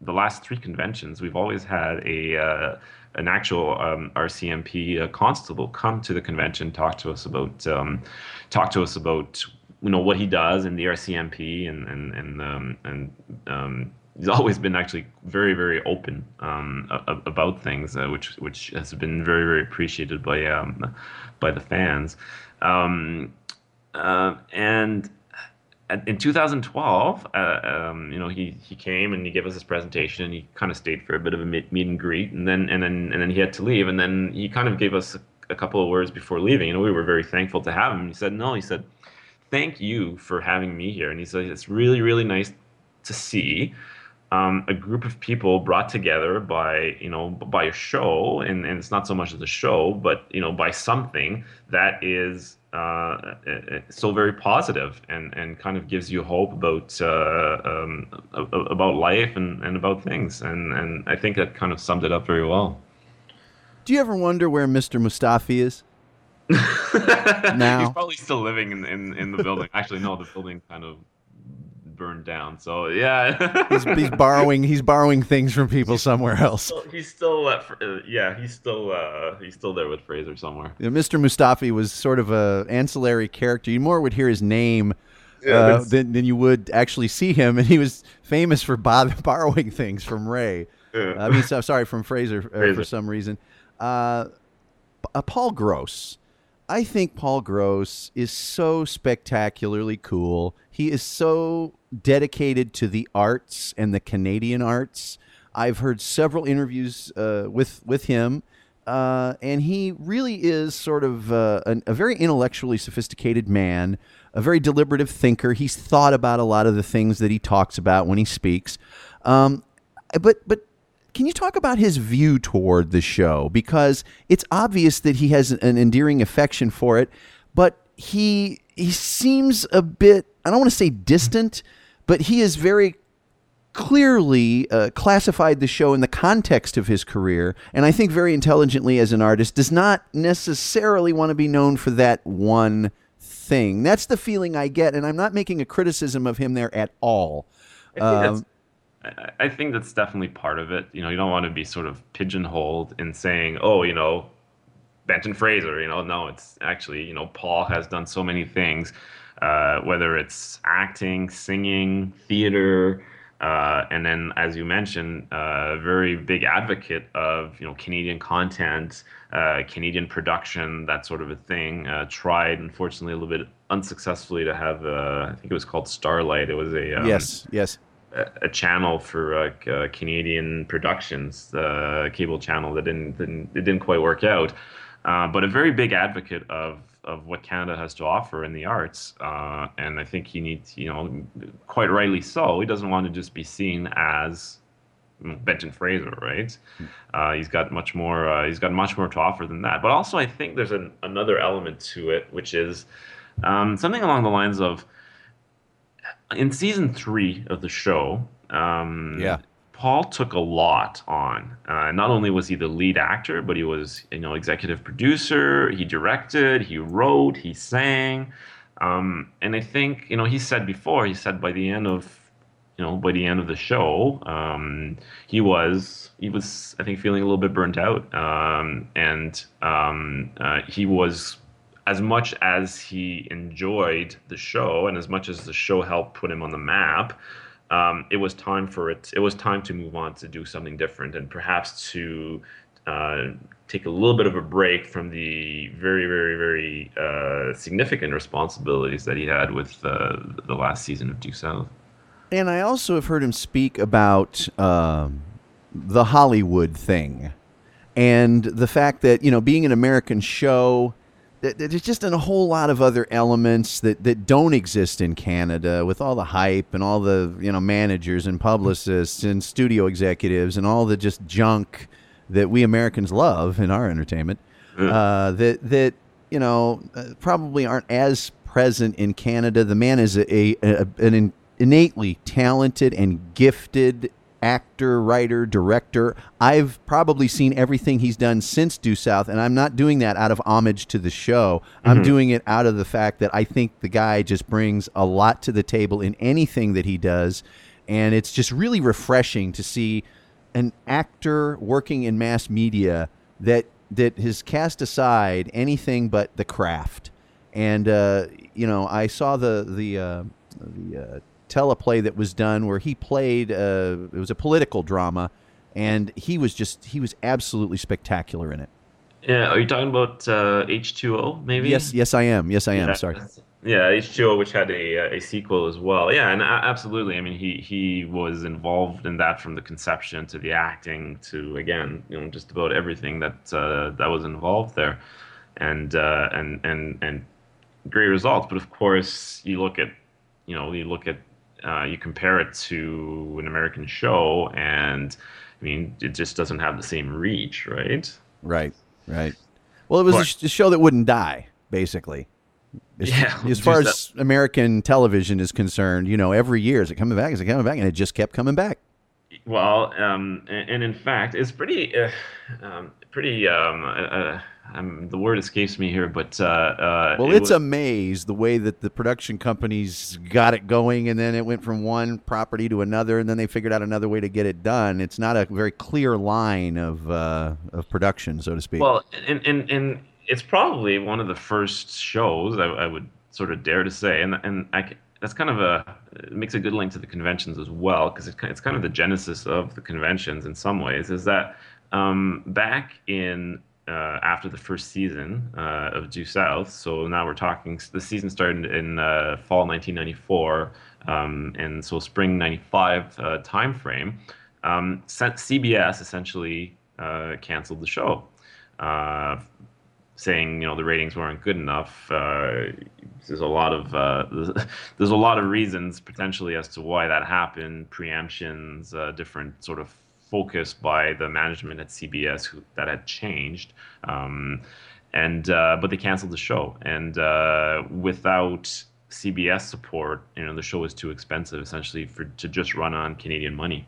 The last three conventions, we've always had a uh, an actual um, RCMP uh, constable come to the convention, talk to us about um, talk to us about you know what he does in the RCMP and and and um, and um, he's always been actually very very open um, about things, uh, which which has been very very appreciated by um, by the fans. Um, uh, and in 2012, uh, um, you know, he, he came and he gave us his presentation. And he kind of stayed for a bit of a meet, meet and greet, and then and then and then he had to leave. And then he kind of gave us a, a couple of words before leaving. You know, we were very thankful to have him. He said, "No," he said, "Thank you for having me here." And he said, "It's really really nice to see." Um, a group of people brought together by you know by a show and, and it's not so much a show but you know by something that is uh, so very positive and, and kind of gives you hope about uh, um, about life and, and about things and, and I think that kind of summed it up very well. Do you ever wonder where Mr. Mustafi is? now he's probably still living in, in, in the building. Actually, no, the building kind of burned down. So yeah, he's, he's, borrowing he's borrowing things from people somewhere else. He's still, uh, yeah, he's still uh, he's still there with Fraser somewhere. Yeah, Mr. Mustafi was sort of a ancillary character. You more would hear his name. Yeah, uh, than, than you would actually see him, and he was famous for borrowing things from Ray. Yeah. I mean, so, sorry, from Fraser, uh, Fraser. for some reason. Uh, Paul Gross. I think Paul Gross is so spectacularly cool. He is so dedicated to the arts and the Canadian arts. I've heard several interviews uh, with with him, uh, and he really is sort of uh, a, a, very intellectually sophisticated man, a very deliberative thinker. He's thought about a lot of the things that he talks about when he speaks. Um, but but can you talk about his view toward the show? Because it's obvious that he has an endearing affection for it, but he he seems a bit I don't want to say distant but he has very clearly uh, classified the show in the context of his career, and I think very intelligently as an artist, does not necessarily want to be known for that one thing. That's the feeling I get, and I'm not making a criticism of him there at all. I think, um, I think that's definitely part of it. You know, you don't want to be sort of pigeonholed in saying, oh, you know, Benton Fraser. You know, no, it's actually, you know, Paul has done so many things uh, whether it's acting, singing, theater, uh, and then, as you mentioned, a uh, very big advocate of you know Canadian content, uh, Canadian production, that sort of a thing. Uh, tried, unfortunately, a little bit unsuccessfully to have. I think it was called Starlight. It was a um, yes, yes. A, a channel for Canadian productions, the cable channel that didn't, didn't it didn't quite work out. but a very big advocate of of what Canada has to offer in the arts. Uh, and I think he needs, you know, quite rightly so. He doesn't want to just be seen as Benton Fraser, right? Hmm. Uh, he's got much more. Uh, he's got much more to offer than that. But also, I think there's an, another element to it, which is um, something along the lines of in season three of the show. Um, yeah. Paul took a lot on. Uh, not only was he the lead actor, but he was, you know, executive producer. He directed, he wrote, he sang, um, and I think, you know, he said before, he said by the end of, you know, by the end of the show, um, he was, he was, I think, feeling a little bit burnt out, um, and um, uh, he was as much as he enjoyed the show and as much as the show helped put him on the map, um, it was time for it. It was time to move on to do something different, and perhaps to uh, take a little bit of a break from the very, very, very uh, significant responsibilities that he had with uh, the last season of Due South. And I also have heard him speak about um, the Hollywood thing and the fact that you know being an American show there's just a whole lot of other elements that, that don't exist in Canada with all the hype and all the you know managers and publicists and studio executives and all the just junk that we Americans love in our entertainment uh, that that you know uh, probably aren't as present in Canada. The man is a, a, a an innately talented and gifted actor, writer, director. I've probably seen everything he's done since Due South, and I'm not doing that out of homage to the show. Mm-hmm. I'm doing it out of the fact that I think the guy just brings a lot to the table in anything that he does, and it's just really refreshing to see an actor working in mass media that that has cast aside anything but the craft. And uh, you know, I saw the the uh, the uh, teleplay that was done where he played. Uh, it was a political drama, and he was just he was absolutely spectacular in it. Yeah, are you talking about uh, H2O, maybe? Yes, yes, I am. Yes, I am. Yeah, Sorry. Yeah, H2O, which had a, a sequel as well. Yeah, and a- absolutely. I mean, he, he was involved in that from the conception to the acting to again, you know, just about everything that uh, that was involved there, and uh, and and and great results. But of course, you look at, you know, you look at, uh, you compare it to an American show, and I mean, it just doesn't have the same reach, right? Right, right. Well, it was a, a show that wouldn't die, basically. As, Yeah, as far as American television is concerned, you know, every year is it coming back? Is it coming back? And it just kept coming back. Well, um, and, and in fact, it's pretty, uh, um, pretty. Um, uh, um, the word escapes me here, but uh, uh, Well, it it's was- a maze the way that the production companies got it going, and then it went from one property to another, and then they figured out another way to get it done. It's not a very clear line of uh, of production, so to speak. Well, and, and and it's probably one of the first shows I, I would sort of dare to say, and and I, that's kind of a it makes a good link to the conventions as well because it, it's kind of the genesis of the conventions in some ways. Is that um, back in uh, after the first season uh, of Due South, so now we're talking. The season started in uh, fall 1994, um, and so spring '95 uh, time frame. Um, CBS essentially uh, canceled the show uh, saying you know the ratings weren't good enough. Uh, there's a lot of there's a lot of reasons potentially as to why that happened. Preemptions, different sort of focus by the management at CBS who, that had changed. Um, and uh, but they canceled the show, and uh, without CBS support, you know the show was too expensive essentially for to just run on Canadian money.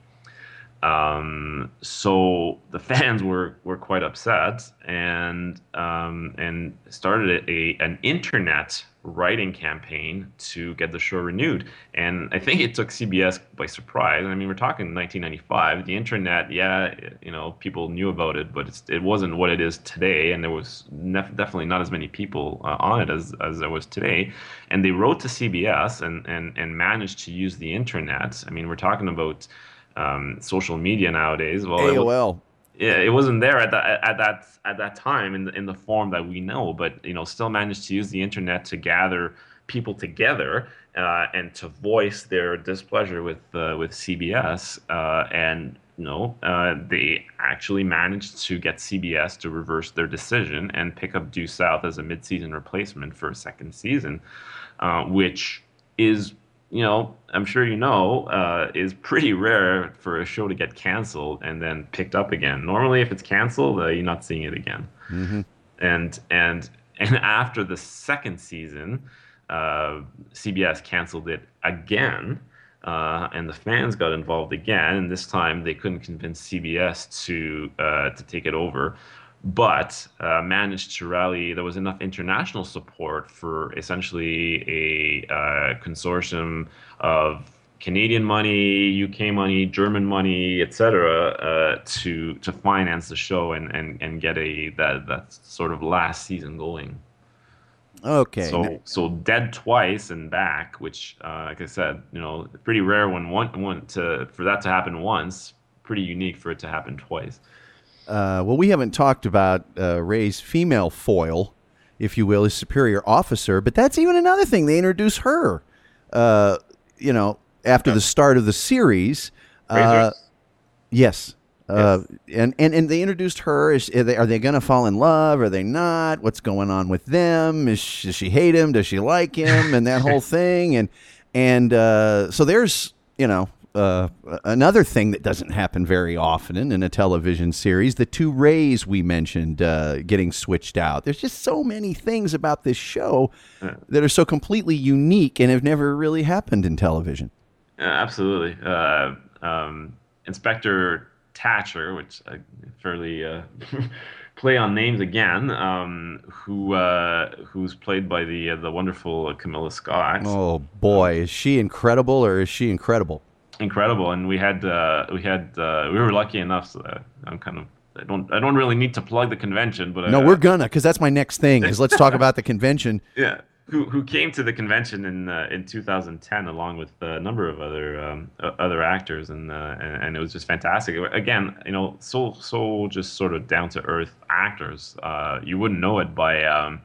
Um, so the fans were, were quite upset and um, and started a an internet writing campaign to get the show renewed. And I think it took CBS by surprise. I mean, we're talking 1995. The internet, yeah, you know, people knew about it, but it wasn't what it is today. And there was nef- definitely not as many people uh, on it as, as there was today. And they wrote to CBS and, and, and managed to use the internet. I mean, we're talking about um, social media nowadays. Well, AOL. Yeah, it wasn't there at that at that at that time in the, in the form that we know, but you know, still managed to use the internet to gather people together uh, and to voice their displeasure with uh, with CBS. Uh, and know, uh, they actually managed to get CBS to reverse their decision and pick up Due South as a mid-season replacement for a second season, uh, which is you know, I'm sure you know, uh, is pretty rare for a show to get canceled and then picked up again. Normally, if it's canceled, uh, you're not seeing it again. Mm-hmm. And and and after the second season, uh, CBS canceled it again, uh, and the fans got involved again. And this time, they couldn't convince CBS to uh, to take it over but uh, managed to rally. There was enough international support for essentially a uh, consortium of Canadian money, UK money, German money, etc., uh, to to finance the show and, and, and get a that that sort of last season going. Okay. So so dead twice and back, which uh, like I said, you know, pretty rare when one one to for that to happen once. Pretty unique for it to happen twice. Uh, well, we haven't talked about uh, Ray's female foil, if you will, his superior officer, but that's even another thing. They introduce her, uh, you know, after the start of the series. Uh, yes. Uh, and, and and they introduced her. Is, are they, they going to fall in love? Are they not? What's going on with them? Is she, does she hate him? Does she like him? And that whole thing. And and uh, so there's you know uh, another thing that doesn't happen very often in, in a television series. The two Rays we mentioned uh, getting switched out. There's just so many things about this show that are so completely unique and have never really happened in television. Uh, absolutely. Uh, um, Inspector Thatcher, which I fairly uh, play on names again, um, who uh, who's played by the uh, the wonderful Camilla Scott. Oh boy, is she incredible or is she incredible? Incredible, and we had uh, we had uh, we were lucky enough. So I'm kind of I don't I don't really need to plug the convention, but No, uh, we're gonna because that's my next thing. Is let's talk about the convention. Yeah. who who came to the convention in uh, in 2010 along with a number of other um, other actors and, uh, and, and it was just fantastic again you know so so just sort of down to earth actors uh, you wouldn't know it by um,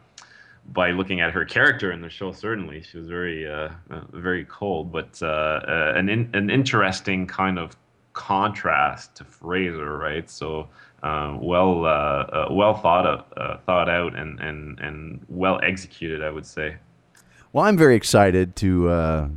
by looking at her character in the show certainly she was very uh, uh, very cold but uh, an in, an interesting kind of contrast to Fraser right so uh, well uh, uh, well thought of, thought out and, and and well executed, I would say. Well, I'm very excited to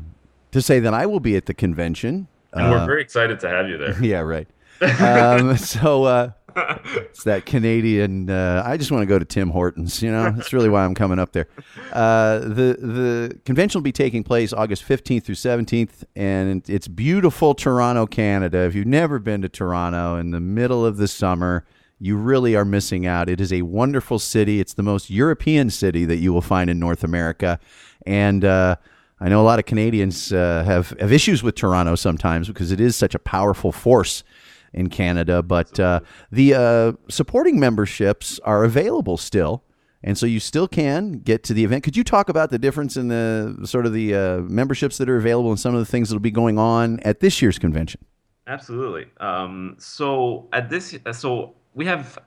to say that I will be at the convention, and we're very excited to have you there. Yeah, right. um, so it's that Canadian. Uh, I just want to go to Tim Hortons. You know, that's really why I'm coming up there. Uh, the the convention will be taking place August 15th through 17th, and it's beautiful Toronto, Canada. If you've never been to Toronto in the middle of the summer, you really are missing out. It is a wonderful city. It's the most European city that you will find in North America, and. Uh, I know a lot of Canadians uh, have have issues with Toronto sometimes because it is such a powerful force in Canada. But uh, the uh, supporting memberships are available still. And so you still can get to the event. Could you talk about the difference in the sort of the uh, memberships that are available and some of the things that will be going on at this year's convention? Absolutely. Um, so at this, so we have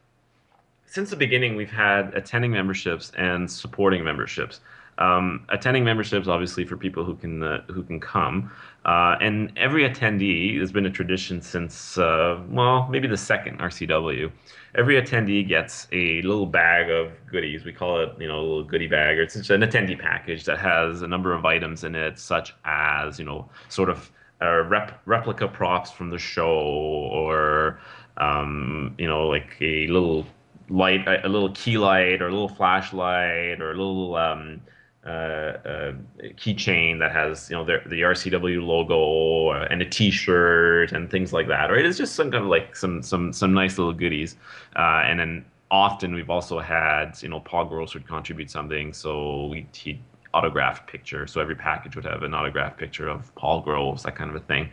since the beginning we've had attending memberships and supporting memberships. Um, attending memberships, obviously, for people who can uh, who can come, uh, and every attendee has been a tradition since uh, well, maybe the second RCW. Every attendee gets a little bag of goodies. We call it, you know, a little goodie bag, or it's an attendee package that has a number of items in it, such as you know, sort of uh, rep- replica props from the show, or um, you know, like a little light, a little key light, or a little flashlight, or a little um, keychain that has you know the, the RCW logo uh, and a T-shirt and things like that. Right? It's just some kind of like some some some nice little goodies. Uh, and then often we've also had you know Paul Gross would contribute something, so we he autographed picture. So every package would have an autographed picture of Paul Gross, that kind of a thing.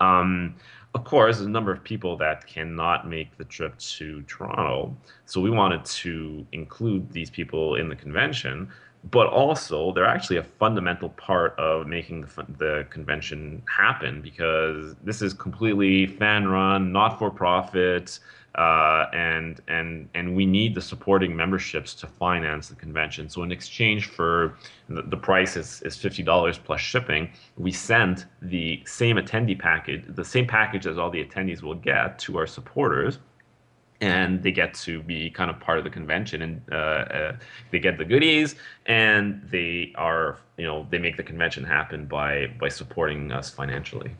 Um, of course, there's a number of people that cannot make the trip to Toronto, so we wanted to include these people in the convention but also they're actually a fundamental part of making the, the convention happen because this is completely fan run, not for profit, uh, and and and we need the supporting memberships to finance the convention. So in exchange for the, the price is, is fifty dollars plus shipping, we send the same attendee package, the same package as all the attendees will get to our supporters and they get to be kind of part of the convention and uh, uh, they get the goodies and they are you know they make the convention happen by by supporting us financially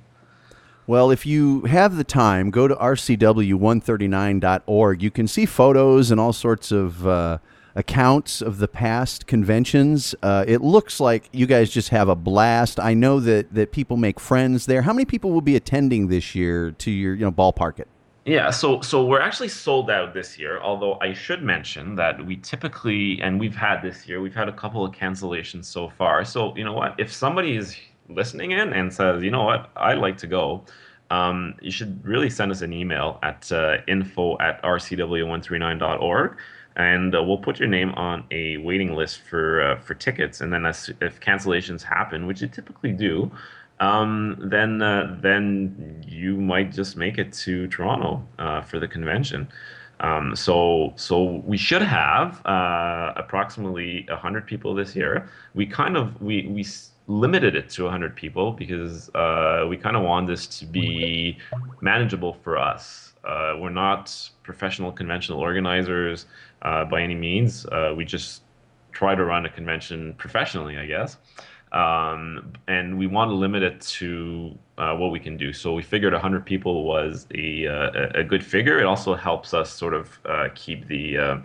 well, if you have the time, go to rcw139.org. You can see photos and all sorts of uh, accounts of the past conventions. Uh, it looks like you guys just have a blast. I know that, that people make friends there. How many people will be attending this year to your you know ballpark it? Yeah, so so we're actually sold out this year. Although I should mention that we typically, and we've had this year, we've had a couple of cancellations so far. So you know what? If somebody is listening in and says, you know what, I'd like to go, um, you should really send us an email at uh, info at rcw139.org and uh, we'll put your name on a waiting list for uh, for tickets. And then as, if cancellations happen, which you typically do, um, then uh, then you might just make it to Toronto uh, for the convention. Um, so so we should have uh, approximately hundred people this year. We kind of we we limited it to 100 people because uh, we kind of want this to be manageable for us. Uh, we're not professional conventional organizers uh, by any means. we just try to run a convention professionally, I guess um, and we want to limit it to uh, what we can do. So we figured 100 people was a, uh, a good figure. It also helps us sort of uh, keep the, uh,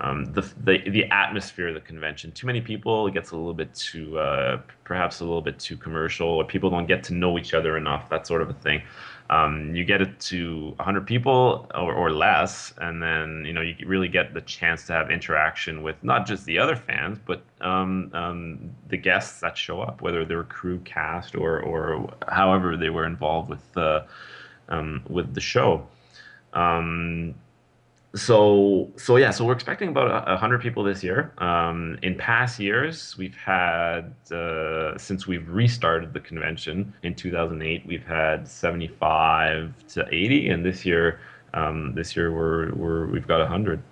um, the, the the atmosphere of the convention. Too many people, it gets a little bit too uh, perhaps a little bit too commercial, or people don't get to know each other enough. That sort of a thing um, you get it to 100 people or, or less, and then you know you really get the chance to have interaction with not just the other fans, but um, um, the guests that show up, whether they're crew, cast, or or however they were involved with the um, with the show. Um, so so yeah, so we're expecting about a hundred people this year. Um, in past years, we've had uh, since we've restarted the convention in 2008, we've had 75 to 80, and this year, um, this year we're we're we've got 100.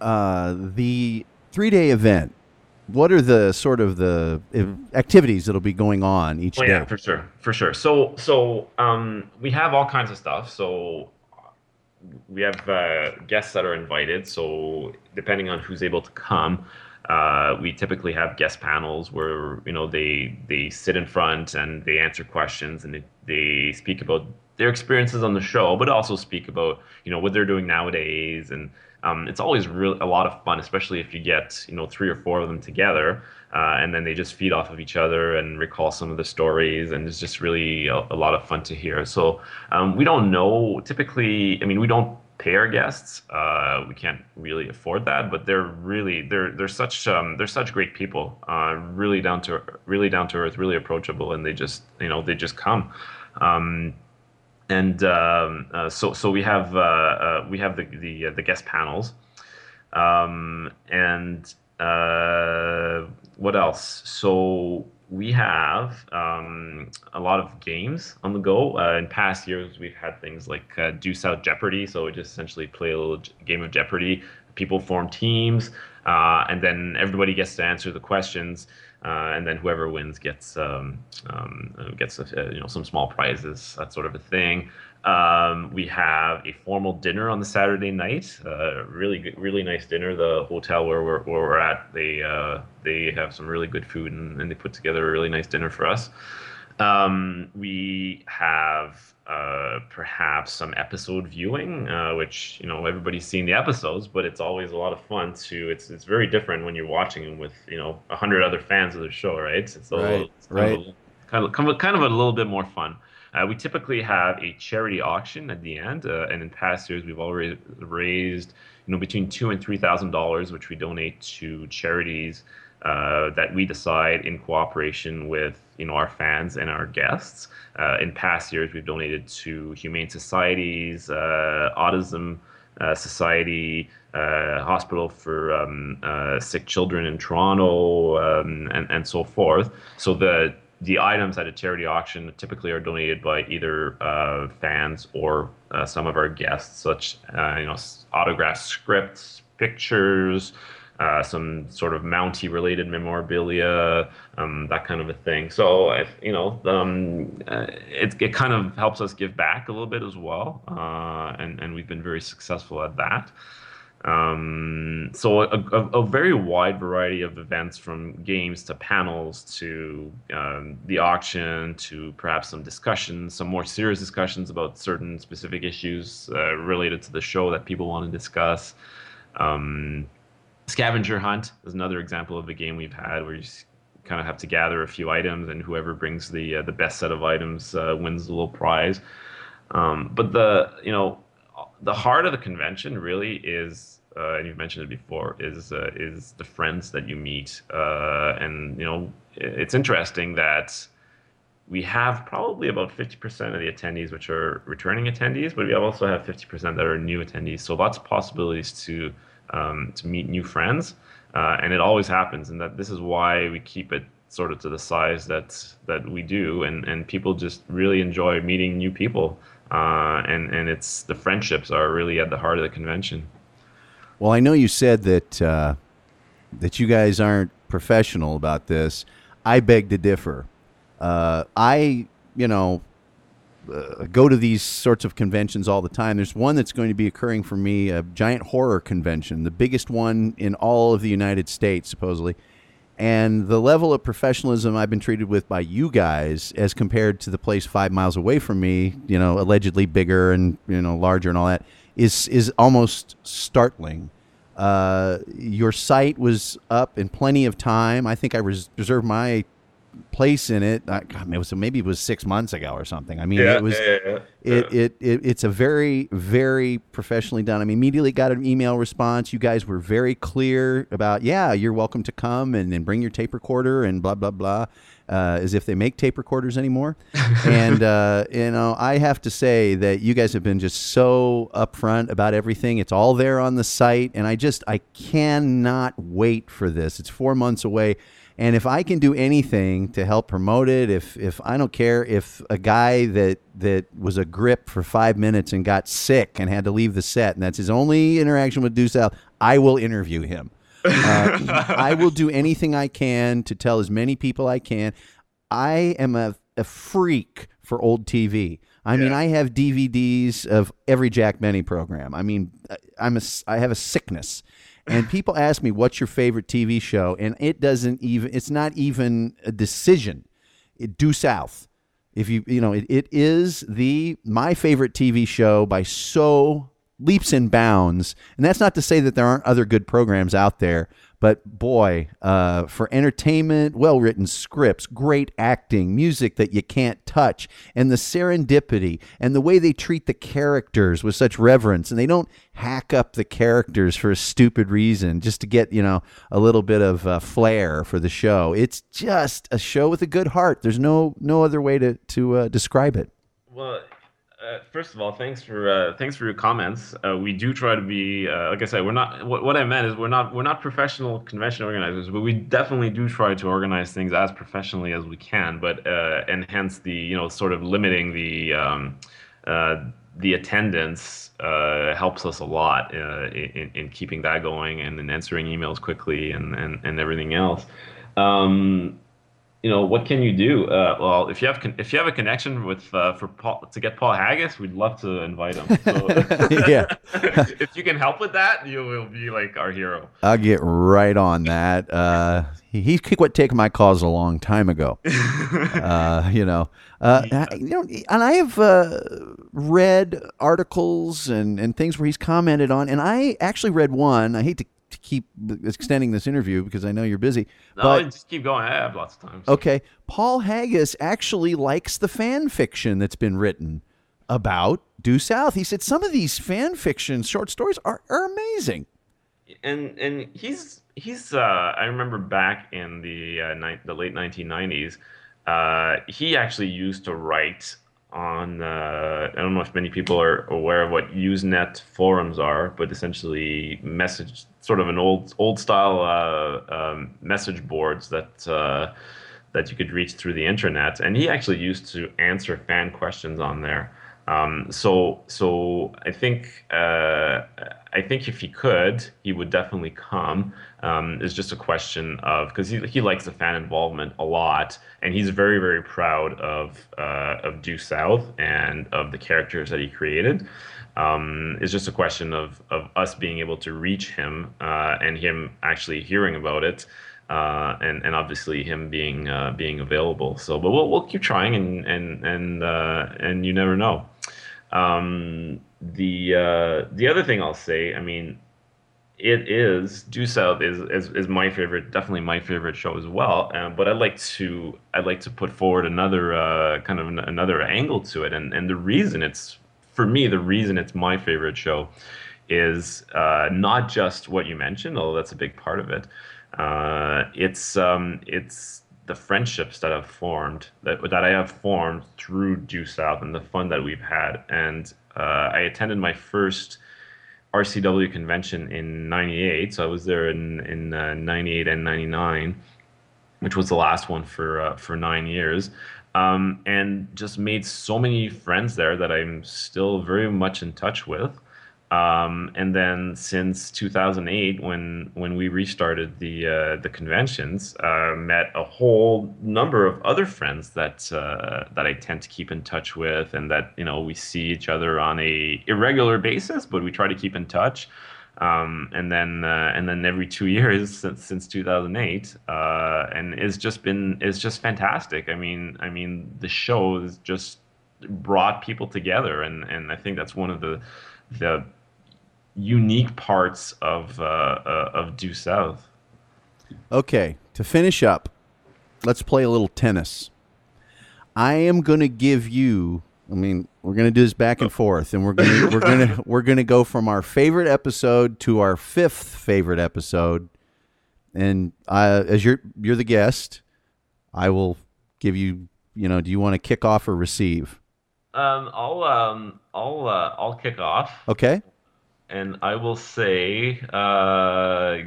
Uh, the three day event. What are the sort of the activities that'll be going on each well, day? Yeah, for sure, for sure. So so um, we have all kinds of stuff. So we have uh, guests that are invited. So depending on who's able to come, uh, we typically have guest panels where you know they they sit in front and they answer questions and they, they speak about their experiences on the show, but also speak about you know what they're doing nowadays and um, it's always real a lot of fun, especially if you get you know three or four of them together, uh, and then they just feed off of each other and recall some of the stories, and it's just really a, a lot of fun to hear. So um, we don't know typically. I mean, we don't pay our guests. Uh, we can't really afford that, but they're really they're they're such um, they're such great people. Uh, really down to really down to earth, really approachable, and they just you know they just come. Um, and um, uh, so so we have uh, uh, we have the the, the guest panels, um, and uh, what else? So we have um, a lot of games on the go. Uh, in past years, we've had things like Due South Jeopardy, so we just essentially play a little game of Jeopardy. People form teams, uh, and then everybody gets to answer the questions. Uh, and then whoever wins gets um, um, gets a, you know some small prizes, that sort of a thing. Um, we have a formal dinner on the Saturday night. Uh, really, really nice dinner. The hotel where we're, where we're at, they uh, they have some really good food, and, and, they put together a really nice dinner for us. Um, we have uh, perhaps some episode viewing, uh, which you know everybody's seen the episodes, but it's always a lot of fun to. It's it's very different when you're watching them with you know a hundred other fans of the show, right? It's a right, little, it's right. Kind of, kind of kind of a little bit more fun. Uh, we typically have a charity auction at the end, uh, and in past years we've already raised, you know, between two and three thousand dollars, which we donate to charities uh, that we decide in cooperation with, you know, our fans and our guests. Uh, in past years, we've donated to humane societies, uh, autism. Uh, society, uh, hospital for um, sick children in Toronto, um, and, and so forth. So the the items at a charity auction typically are donated by either uh, fans or uh, some of our guests, such uh, you know autographed scripts, pictures, uh, some sort of Mountie related memorabilia, um, that kind of a thing. So you know, um, uh, it it kind of helps us give back a little bit as well, uh, and and we've been very successful at that. Um, so a, a, a, very wide variety of events from games to panels to um, the auction to perhaps some discussions, some more serious discussions about certain specific issues uh, related to the show that people want to discuss. Um, scavenger hunt is another example of a game we've had where you kind of have to gather a few items and whoever brings the uh, the best set of items uh, wins the little prize. Um, but the you know the heart of the convention really is, uh, and you've mentioned it before, is uh, is the friends that you meet, uh, and you know it's interesting that we have probably about 50% of the attendees which are returning attendees, but we also have 50% that are new attendees. So lots of possibilities to um, to meet new friends, uh, and it always happens. And that this is why we keep it sort of to the size that that we do, and and people just really enjoy meeting new people uh, and and it's the friendships are really at the heart of the convention. Well, I know you said that uh, that you guys aren't professional about this. I beg to differ. Uh, I, you know, uh, go to these sorts of conventions all the time. There's one that's going to be occurring for me, a giant horror convention, the biggest one in all of the United States, supposedly and the level of professionalism I've been treated with by you guys, as compared to the place five miles away from me, you know, allegedly bigger and you know larger and all that, is is almost startling. Uh, your site was up in plenty of time. I think I res- reserved my place in it. I, God, it was maybe it was six months ago or something. I mean, Yeah, it was yeah, yeah. It, it it it's a very very professionally done. I mean, immediately got an email response. You guys were very clear about yeah, you're welcome to come and, and bring your tape recorder and blah blah blah. Uh, as if they make tape recorders anymore. and uh, you know, I have to say that you guys have been just so upfront about everything. It's all there on the site, and I just I cannot wait for this. It's four months away. And if I can do anything to help promote it, if if I don't care if a guy that that was a grip for five minutes and got sick and had to leave the set, and that's his only interaction with Due South, I will interview him. Uh, I will do anything I can to tell as many people I can. I am a, a freak for old TV. I mean, I have DVDs of every Jack Benny program. I mean, I'm a, I have a sickness. And people ask me, what's your favorite TV show? And it doesn't even, it's not even a decision. It, due south. If you, you know, it, it is the, my favorite TV show by so leaps and bounds. And that's not to say that there aren't other good programs out there, but boy, uh, for entertainment, well written scripts, great acting, music that you can't touch, and the serendipity and the way they treat the characters with such reverence. And they don't hack up the characters for a stupid reason just to get, you know, a little bit of uh, flair for the show. It's just a show with a good heart. There's no, no other way to, to uh, describe it. Well, uh, first of all, thanks for uh, thanks for your comments. Uh, we do try to be, uh, like I said, we're not. What, what I meant is we're not we're not professional convention organizers, but we definitely do try to organize things as professionally as we can. But uh, and hence the you know sort of limiting the um, uh, the attendance helps us a lot in, in keeping that going and then answering emails quickly and and, and everything else. Um, you know what can you do? Uh, well, if you have con- if you have a connection with uh, for Paul to get Paul Haggis, we'd love to invite him. So, Yeah. if you can help with that, you will be like our hero. I'll get right on that. Uh, he, he quit taking my calls a long time ago. uh, you know, uh, you know, and I have uh, read articles and, and things where he's commented on, and I actually read one. I hate to, to keep extending this interview because I know you're busy, No, but just keep going. I have lots of time. okay, Paul Haggis actually likes the fan fiction that's been written about Due South. He said some of these fan fiction short stories are, are amazing. and and he's he's uh I remember back in the uh, ni- the late 1990s uh he actually used to write on uh I don't know if many people are aware of what Usenet forums are but essentially message sort of an old old style uh um, message boards that uh that you could reach through the internet. And he actually used to answer fan questions on there um, so so I think uh, I think if he could, he would definitely come. Um, it's just a question of because he he likes the fan involvement a lot, and he's very very proud of uh, of Due South and of the characters that he created. Um, it's just a question of of us being able to reach him uh, and him actually hearing about it. Uh, and and obviously him being uh, being available. So, but we'll we'll keep trying, and and and uh, and you never know. Um, the uh, the other thing I'll say, I mean, it is Due South is, is is my favorite, definitely my favorite show as well. Uh, but I'd like to I'd like to put forward another uh, kind of an, another angle to it, and and the reason it's for me the reason it's my favorite show is uh, not just what you mentioned, although that's a big part of it. Uh, it's um, it's the friendships that have formed that that I have formed through Due South and the fun that we've had. And uh, I attended my first RCW convention in '98, so I was there in in '98 and '99, which was the last one for uh, for nine years. Um, and just made so many friends there that I'm still very much in touch with. Um, and then since 2008, when when we restarted the uh, the conventions, uh, met a whole number of other friends that uh, that I tend to keep in touch with, and that you know we see each other on a irregular basis, but we try to keep in touch. Um, and then uh, and then every two years since since 2008, uh, and it's just been it's just fantastic. I mean I mean the show has just brought people together, and and I think that's one of the the unique parts of uh, uh, of Due South. Okay, to finish up, let's play a little tennis. I am going to give you. I mean, we're going to do this back and forth, and we're going to we're going to we're going to go from our favorite episode to our fifth favorite episode. And uh, as you're you're the guest, I will give you. You know, do you want to kick off or receive? Um, I'll um, I'll uh, I'll kick off, Okay. And I will say, uh,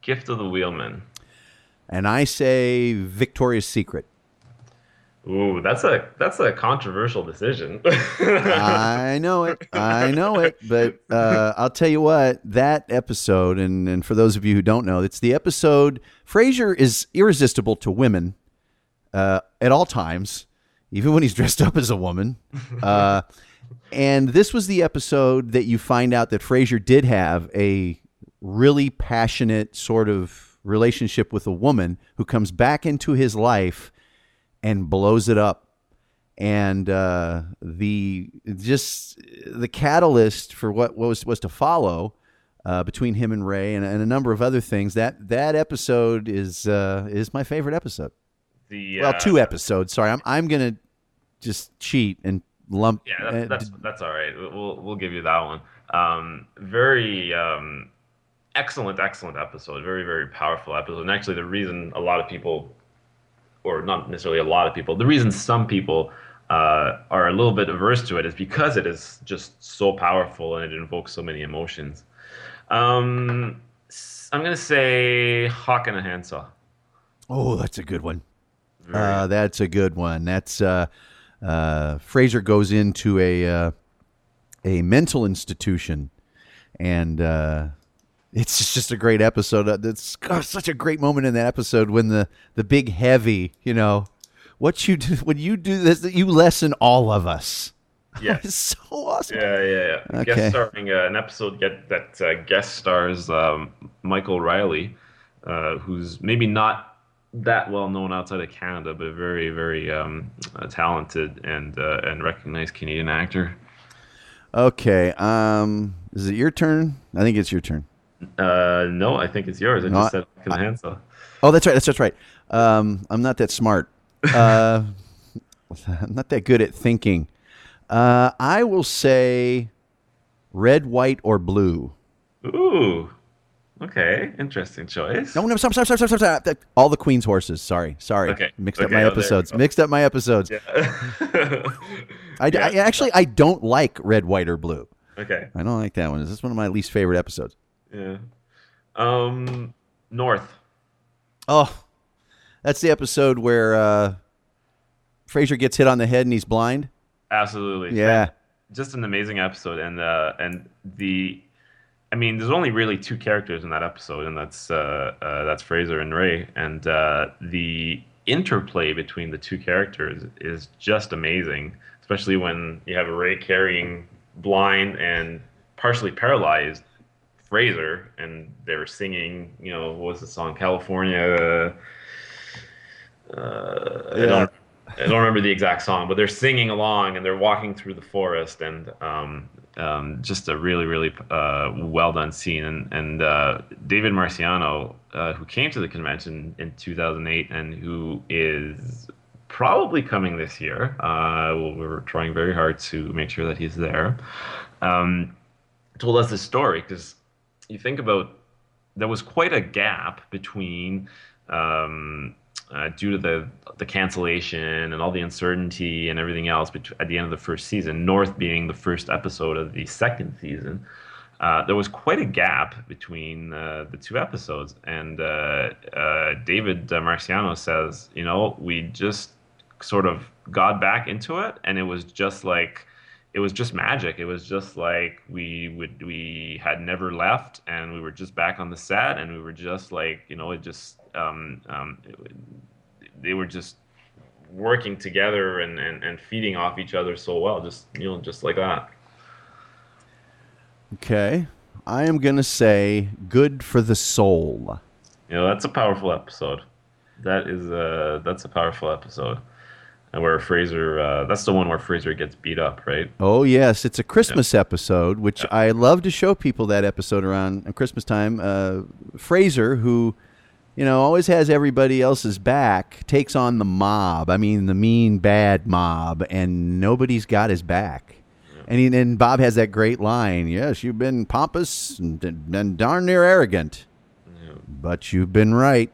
"Gift of the Wheelman." And I say Victoria's Secret. Ooh, that's a that's a controversial decision. I know it. I know it. But uh, I'll tell you what, that episode, and, and for those of you who don't know, it's the episode. Fraser is irresistible to women uh, at all times, even when he's dressed up as a woman. Uh, and this was the episode that you find out that Fraser did have a really passionate sort of relationship with a woman who comes back into his life and blows it up and uh, the just the catalyst for what was was to follow uh, between him and Ray and, and a number of other things. That that episode is uh, is my favorite episode. the Well, uh, two episodes. Sorry, I'm I'm gonna just cheat and lump. Yeah, that's that's, that's all right. We'll we'll give you that one. Um, very um, excellent, excellent episode. Very very powerful episode. And actually, the reason a lot of people, or not necessarily a lot of people, the reason some people uh, are a little bit averse to it is because it is just so powerful and it invokes so many emotions. Um, I'm gonna say Hawk and a Handsaw. Oh, that's a good one. Uh, that's a good one. That's uh, uh, Fraser goes into a uh, a mental institution, and uh, it's just, just a great episode. Uh, It's such a great moment in that episode when the the big heavy, you know, what you do when you do this, you lessen all of us. Yeah, it's so awesome. Yeah, yeah, yeah. Okay. Guest starring uh, an episode get that uh, guest stars um, Michael Riley, uh, who's maybe not that well known outside of Canada, but very, very um, uh, talented and uh, and recognized Canadian actor. Okay, um, is it your turn? I think it's your turn. Uh, no, I think it's yours. I No, just said Hawk and a Handsaw. Oh, that's right. That's that's right. Um, I'm not that smart. Uh, I'm not that good at thinking. Uh, I will say red, white, or blue. Ooh, okay, interesting choice. No, no, stop, stop, stop, stop, stop, stop. All the Queen's horses. Sorry, sorry. Okay. Mixed up Okay, my oh, episodes. Mixed up my episodes. Yeah. I, Yeah. I actually I don't like red, white, or blue. okay. I don't like that one. This is one of my least favorite episodes. Yeah. Um, North. Oh, that's the episode where uh, Fraser gets hit on the head and he's blind. Absolutely. Yeah. just an amazing episode and uh and the i mean there's only really two characters in that episode and that's uh, uh that's fraser and ray and uh the interplay between the two characters is just amazing especially when you have ray carrying blind and partially paralyzed fraser and they were singing you know what was the song california? Uh, I don't I don't remember the exact song, but they're singing along and they're walking through the forest, and um, um, just a really, really uh, well done scene. And, and uh, David Marciano, uh, who came to the convention in 2008 and who is probably coming this year, uh, we're trying very hard to make sure that he's there, um, told us this story because you think about there was quite a gap between um, uh, due to the the cancellation and all the uncertainty and everything else at the end of the first season. North being the first episode of the second season. Uh, there was quite a gap between uh, the two episodes, and uh, uh, David uh, Marciano says, you know, we just sort of got back into it, and it was just like it was just magic. It was just like we would we had never left, and we were just back on the set, and we were just like you know it just um, um, they were just working together and, and, and feeding off each other so well, just you know just like that. Okay. I am going to say good for the soul. You know that's a powerful episode. That is a that's a powerful episode, and where Fraser uh, that's the one where Fraser gets beat up, right? Oh, yes. It's a Christmas episode, which I love to show people that episode around Christmas time. Uh, Fraser, who you know, always has everybody else's back, takes on the mob. I mean, the mean, bad mob, and nobody's got his back. And, he, and Bob has that great line Yes, you've been pompous and, and darn near arrogant, but you've been right.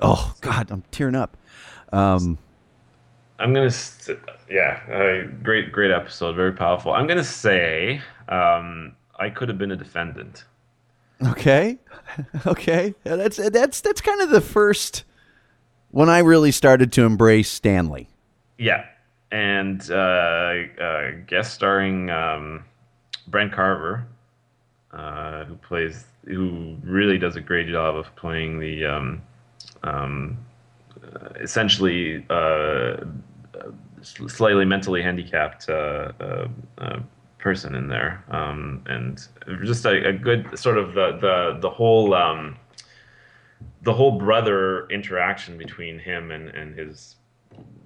Oh, God, I'm tearing up. Um, I'm gonna, st- yeah, uh, great, great episode, very powerful. I'm gonna say um, I could have been a defendant. Okay, okay, that's that's that's kind of the first when I really started to embrace Stanley. Yeah, and uh, uh, guest starring um, Brent Carver, uh, who plays, who really does a great job of playing the um, um, essentially uh, slightly mentally handicapped uh, uh, person in there, um, and just a, a, good sort of the the the whole um, the whole brother interaction between him and and his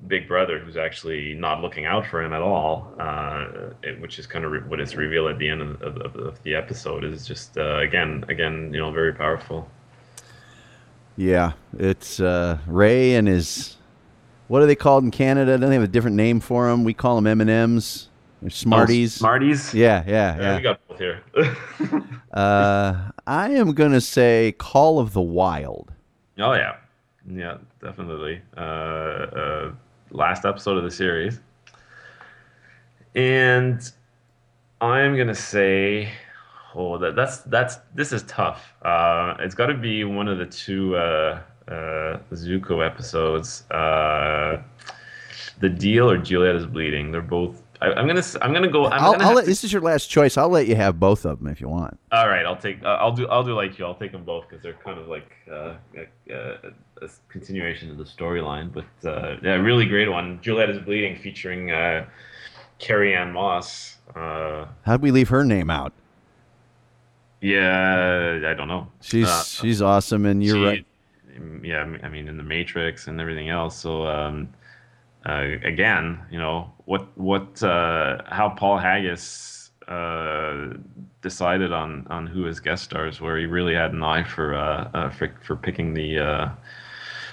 big brother, who's actually not looking out for him at all, uh, it, which is kind of re- what is revealed at the end of, of, of the episode, is just uh, again again you know very powerful. Yeah, it's uh, Ray and his. What are they called in Canada? Don't they have a different name for them? We call them M and M's. Smarties. Oh, Smarties. Yeah, yeah, yeah. yeah. We got both here. uh, I am gonna say Call of the Wild. Oh yeah, yeah, definitely. Uh, uh, last episode of the series, and I'm gonna say, oh, that that's that's this is tough. Uh, it's got to be one of the two uh, uh, Zuko episodes. Uh, the deal or Juliet is bleeding. They're both I, am gonna I'm gonna go. I'm I'll, gonna I'll let, to, this is your last choice. I'll let you have both of them if you want. All right, I'll take. Uh, I'll do. I'll do like you. I'll take them both because they're kind of like uh, a, a, a, continuation of the storyline. But uh, yeah, really great one. Juliet is bleeding, featuring uh, Carrie-Anne Moss. Uh, How'd we leave her name out? Yeah, I don't know. She's Uh, she's awesome, and you're she- right. Yeah, I mean, in the Matrix and everything else. So um, uh, again, you know what what uh, how Paul Haggis uh, decided on on who his guest stars were. He really had an eye for uh, uh, for, for picking the uh,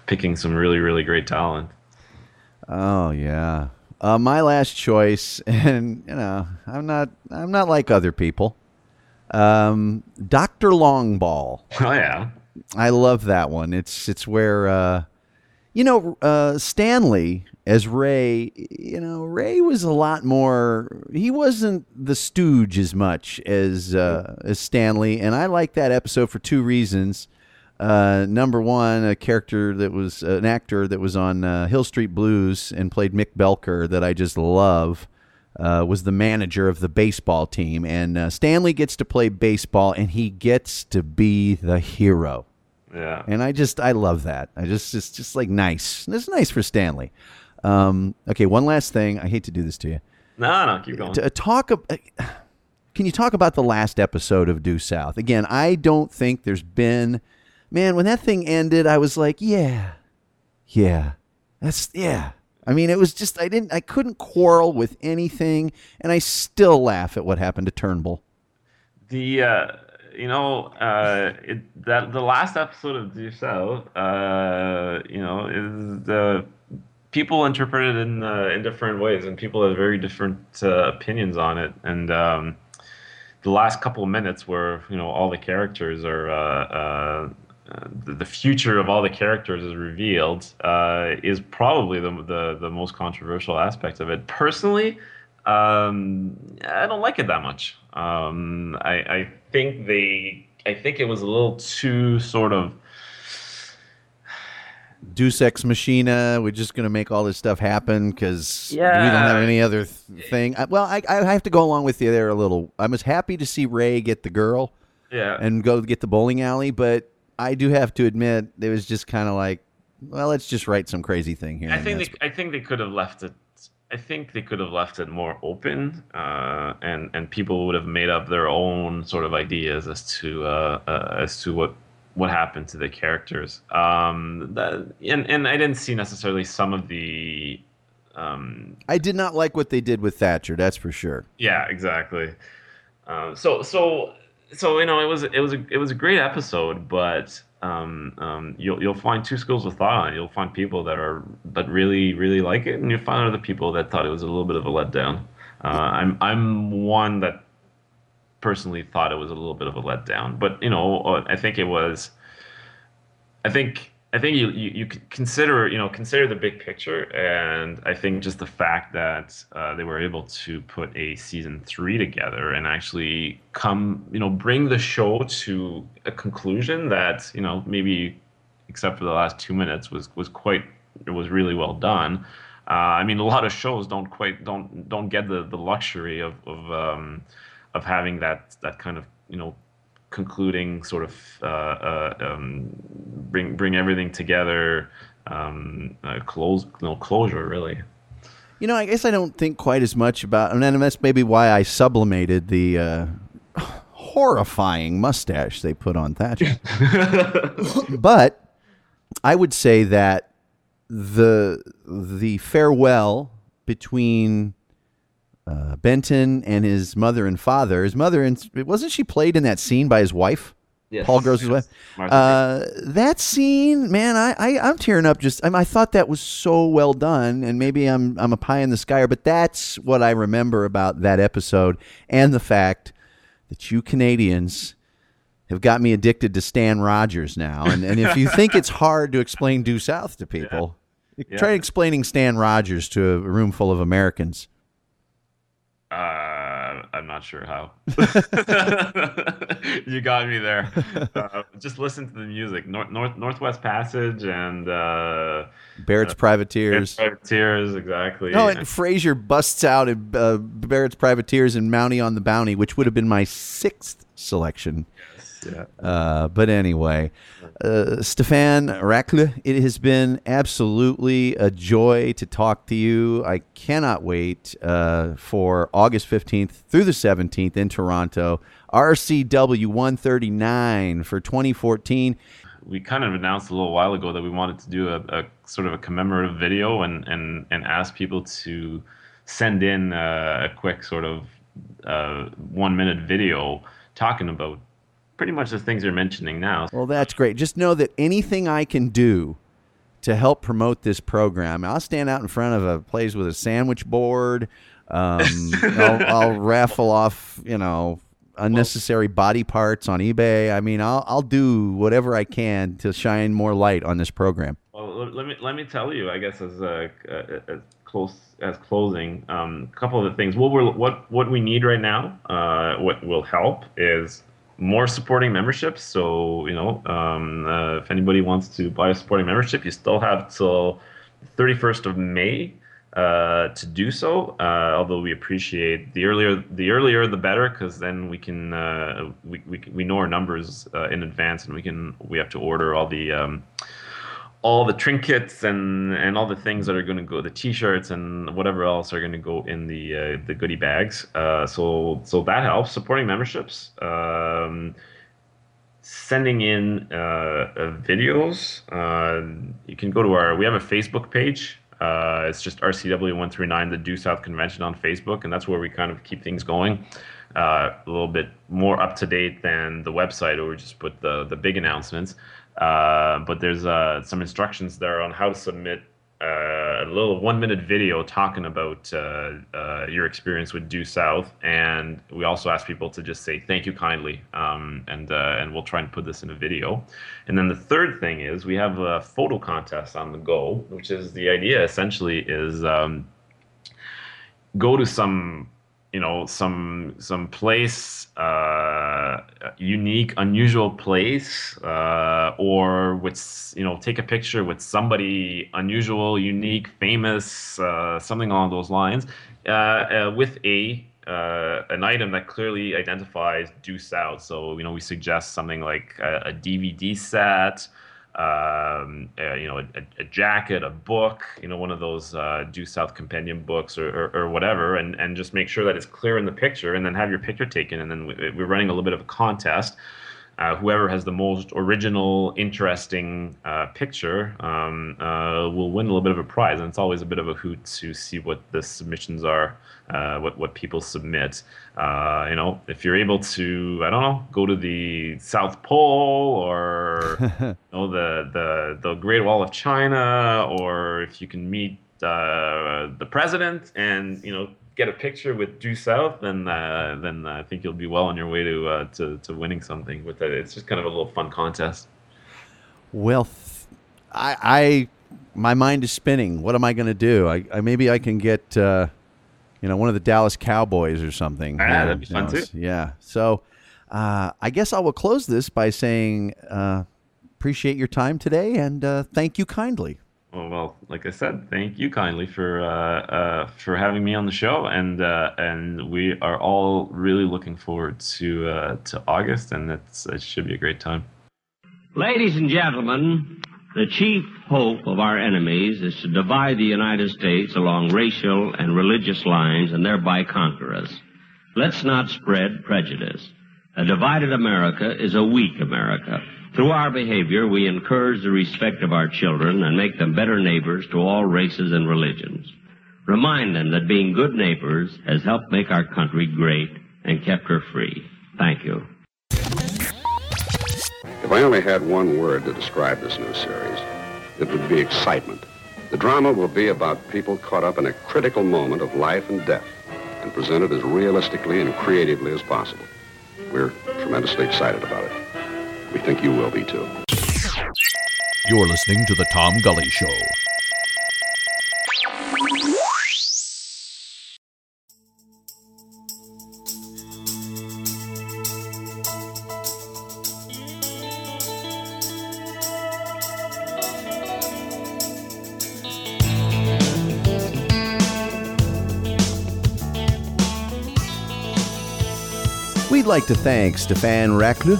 picking some really really great talent. Oh yeah. Uh, my last choice, and you know, I'm not I'm not like other people. Um, Doctor Longball. Oh yeah. I love that one. It's it's where uh, you know uh, Stanley as Ray. You know Ray was a lot more. He wasn't the stooge as much as uh, as Stanley, and I like that episode for two reasons. Uh, number one, a character that was an actor that was on uh, Hill Street Blues and played Mick Belker that I just love. Uh, was the manager of the baseball team, and uh, Stanley gets to play baseball, and he gets to be the hero. Yeah. And I just I love that. I just it's just like nice. It's nice for Stanley. Um, okay, one last thing. I hate to do this to you. No, no, keep going. To talk. ab- Can you talk about the last episode of Due South again? I don't think there's been. Man, when that thing ended, I was like, yeah, yeah, that's yeah. I mean, it was just I didn't I couldn't quarrel with anything, and I still laugh at what happened to Turnbull. The uh, you know uh, it, that the last episode of South, uh, you know, is the people interpret it in uh, in different ways, and people have very different uh, opinions on it. And um, the last couple of minutes, where you know all the characters are. Uh, uh, the, the future of all the characters is revealed is probably the, the the most controversial aspect of it. Personally, um, I don't like it that much. Um, I, I think they, I think it was a little too sort of. Deus Ex Machina. We're just going to make all this stuff happen because we don't have any other th- thing. I, well, I, I have to go along with you there a little. I was happy to see Ray get the girl Yeah. and go get the bowling alley, but I do have to admit it was just kind of like, well, let's just write some crazy thing here. I think they, I think they could have left it. I think they could have left it more open, uh, and and people would have made up their own sort of ideas as to uh, uh, as to what what happened to the characters. Um, that, and and I didn't see necessarily some of the. Um, I did not like what they did with Thatcher. That's for sure. yeah, exactly. Um, so so so you know it was it was a, it was a great episode, but um, um, you'll you'll find two schools of thought on it. You'll find people that are that really really like it, and you'll find other people that thought it was a little bit of a letdown. Uh, I'm I'm one that personally thought it was a little bit of a letdown, but you know uh, I think it was. I think I think you, you, you consider you know consider the big picture, and I think just the fact that uh, they were able to put a season three together and actually come you know bring the show to a conclusion that you know maybe except for the last two minutes was was quite it was really well done. Uh, I mean, a lot of shows don't quite don't don't get the, the luxury of of um, of having that that kind of you know concluding sort of uh, uh, um, bring bring everything together, um, uh, close no closure really. You know, I guess I don't think quite as much about, and that's maybe why I sublimated the uh, horrifying mustache they put on Thatcher. but I would say that the the farewell between uh, Benton and his mother and father. His mother and wasn't she played in that scene by his wife? Yes. Paul Gross's yes. wife. Uh, that scene, man, I, I I'm tearing up. Just I, I thought that was so well done, and maybe I'm I'm a pie in the sky, but that's what I remember about that episode, and the fact that you Canadians have got me addicted to Stan Rogers now. And and if you think it's hard to explain due south to people, Yeah. try explaining Stan Rogers to a room full of Americans. Uh, I'm not sure how. you got me there. Uh, just listen to the music. North, North Northwest Passage and uh, Barrett's Privateers. Privateers, exactly. No, and Fraser busts out in uh, Barrett's Privateers and Mountie on the Bounty, which would have been my sixth selection. Yeah. Uh, but anyway, uh, Stefan Rackle, it has been absolutely a joy to talk to you. I cannot wait uh, for August 15th through the 17th in Toronto. RCW 139 for 2014. we kind of announced a little while ago that we wanted to do a, a sort of a commemorative video and and and ask people to send in uh, a quick sort of uh, one minute video talking about pretty much the things you're mentioning now. Well, that's great. Just know that anything I can do to help promote this program, I'll stand out in front of a place with a sandwich board. Um, I'll, I'll raffle off, you know, unnecessary body parts on eBay. I mean, I'll I'll do whatever I can to shine more light on this program. Well, let- me let me tell you. I guess as a, a, a close as closing, um, a couple of the things. What we're what what we need right now, uh, what will help is more supporting memberships. So you know, um, uh, if anybody wants to buy a supporting membership, you still have till 31st of May uh, to do so. Uh, although we appreciate the earlier the earlier the better, because then we can uh, we, we we know our numbers uh, in advance, and we can we have to order all the. Um, all the trinkets and and all the things that are going to go the t-shirts and whatever else are going to go in the uh, the goodie bags. Uh, so so that helps supporting memberships. Um, sending in uh, uh, videos. Uh, you can go to our we have a facebook page uh, it's just rcw139 the due south convention on facebook and that's where we kind of keep things going. Uh, a little bit more up to date than the website where we just put the the big announcements. Uh, but there's uh, some instructions there on how to submit a little one minute video talking about uh, uh, your experience with Due South. And we also ask people to just say thank you kindly. Um, and, uh, and we'll try and put this in a video. And then the third thing is we have a photo contest on the go, which is the idea essentially is um, go to some you know some some place uh unique unusual place uh or with you know take a picture with somebody unusual unique famous uh something along those lines uh, uh with a uh, an item that clearly identifies due south. So you know we suggest something like a, a dvd set um, uh, you know, a, a jacket, a book, you know, one of those uh, due south compendium books or, or, or whatever, and, and just make sure that it's clear in the picture, and then have your picture taken, and then we, we're running a little bit of a contest. Uh, whoever has the most original, interesting uh, picture um, uh, will win a little bit of a prize. And it's always a bit of a hoot to see what the submissions are, uh, what what people submit. Uh, you know, if you're able to, I don't know, go to the South Pole or you know, the the the Great Wall of China, or if you can meet uh, the president and you know get a picture with Due South, then uh, then I think you'll be well on your way to uh, to, to winning something with it. It's just kind of a little fun contest. Well, th- I, I, my mind is spinning. What am I going to do? I, I maybe I can get, uh, you know, one of the Dallas Cowboys or something. Ah, Yeah, that'd be fun know, too. Yeah. So, uh, I guess I will close this by saying, uh, appreciate your time today and uh, thank you kindly. Well, well, like I said, thank you kindly for uh, uh, for having me on the show, and uh, and we are all really looking forward to uh, to August, and it's, it should be a great time. Ladies and gentlemen, the chief hope of our enemies is to divide the United States along racial and religious lines and thereby conquer us. Let's not spread prejudice. A divided America is a weak America. Through our behavior, we encourage the respect of our children and make them better neighbors to all races and religions. Remind them that being good neighbors has helped make our country great and kept her free. Thank you. If I only had one word to describe this new series, it would be excitement. The drama will be about people caught up in a critical moment of life and death and presented as realistically and creatively as possible. We're tremendously excited about it. We think you will be too. You're listening to The Tom Gully Show. We'd like to thank Stefan Reckle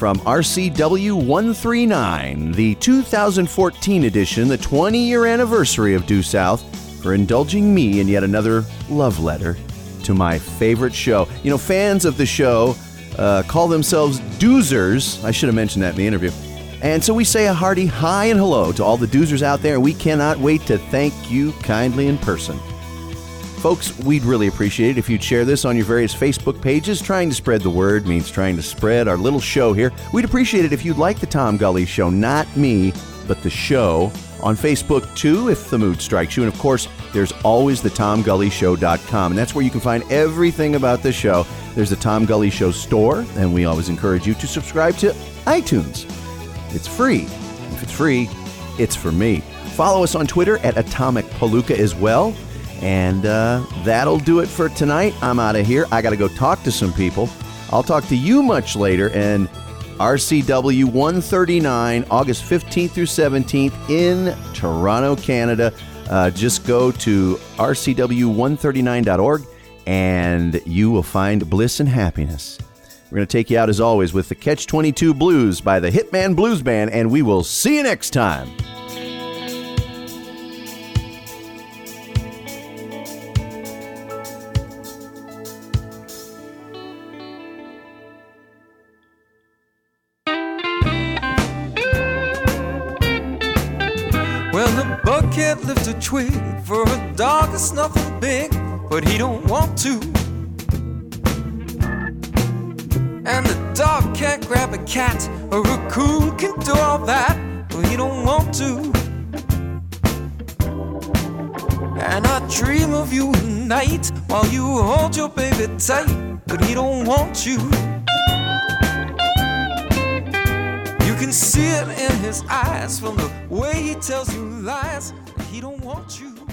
from RCW 139, the 2014 edition, the 20 year anniversary of Due South, for indulging me in yet another love letter to my favorite show. You know, fans of the show uh, call themselves doozers. I should have mentioned that in the interview. And so we say a hearty hi and hello to all the doozers out there. We cannot wait to thank you kindly in person. Folks, we'd really appreciate it if you'd share this on your various Facebook pages. Trying to spread the word means trying to spread our little show here. We'd appreciate it if you'd like the Tom Gully Show, not me, but the show, on Facebook too, if the mood strikes you. And of course, there's always the TomGullyShow.com, and that's where you can find everything about the show. There's the Tom Gully Show store, and we always encourage you to subscribe to iTunes. It's free. If it's free, it's for me. Follow us on Twitter at Atomic Palooka as well. And uh, that'll do it for tonight. I'm out of here. I got to go talk to some people. I'll talk to you much later. And RCW 139, August 15th through 17th in Toronto, Canada. Uh, just go to rcw139.org and you will find bliss and happiness. We're going to take you out as always with the Catch 22 Blues by the Hitman Blues Band, and we will see you next time. But he don't want to. And the dog can't grab a cat, a raccoon can do all that, but he don't want to. And I dream of you at night while you hold your baby tight, but he don't want you. You can see it in his eyes from the way he tells you lies. He don't want you.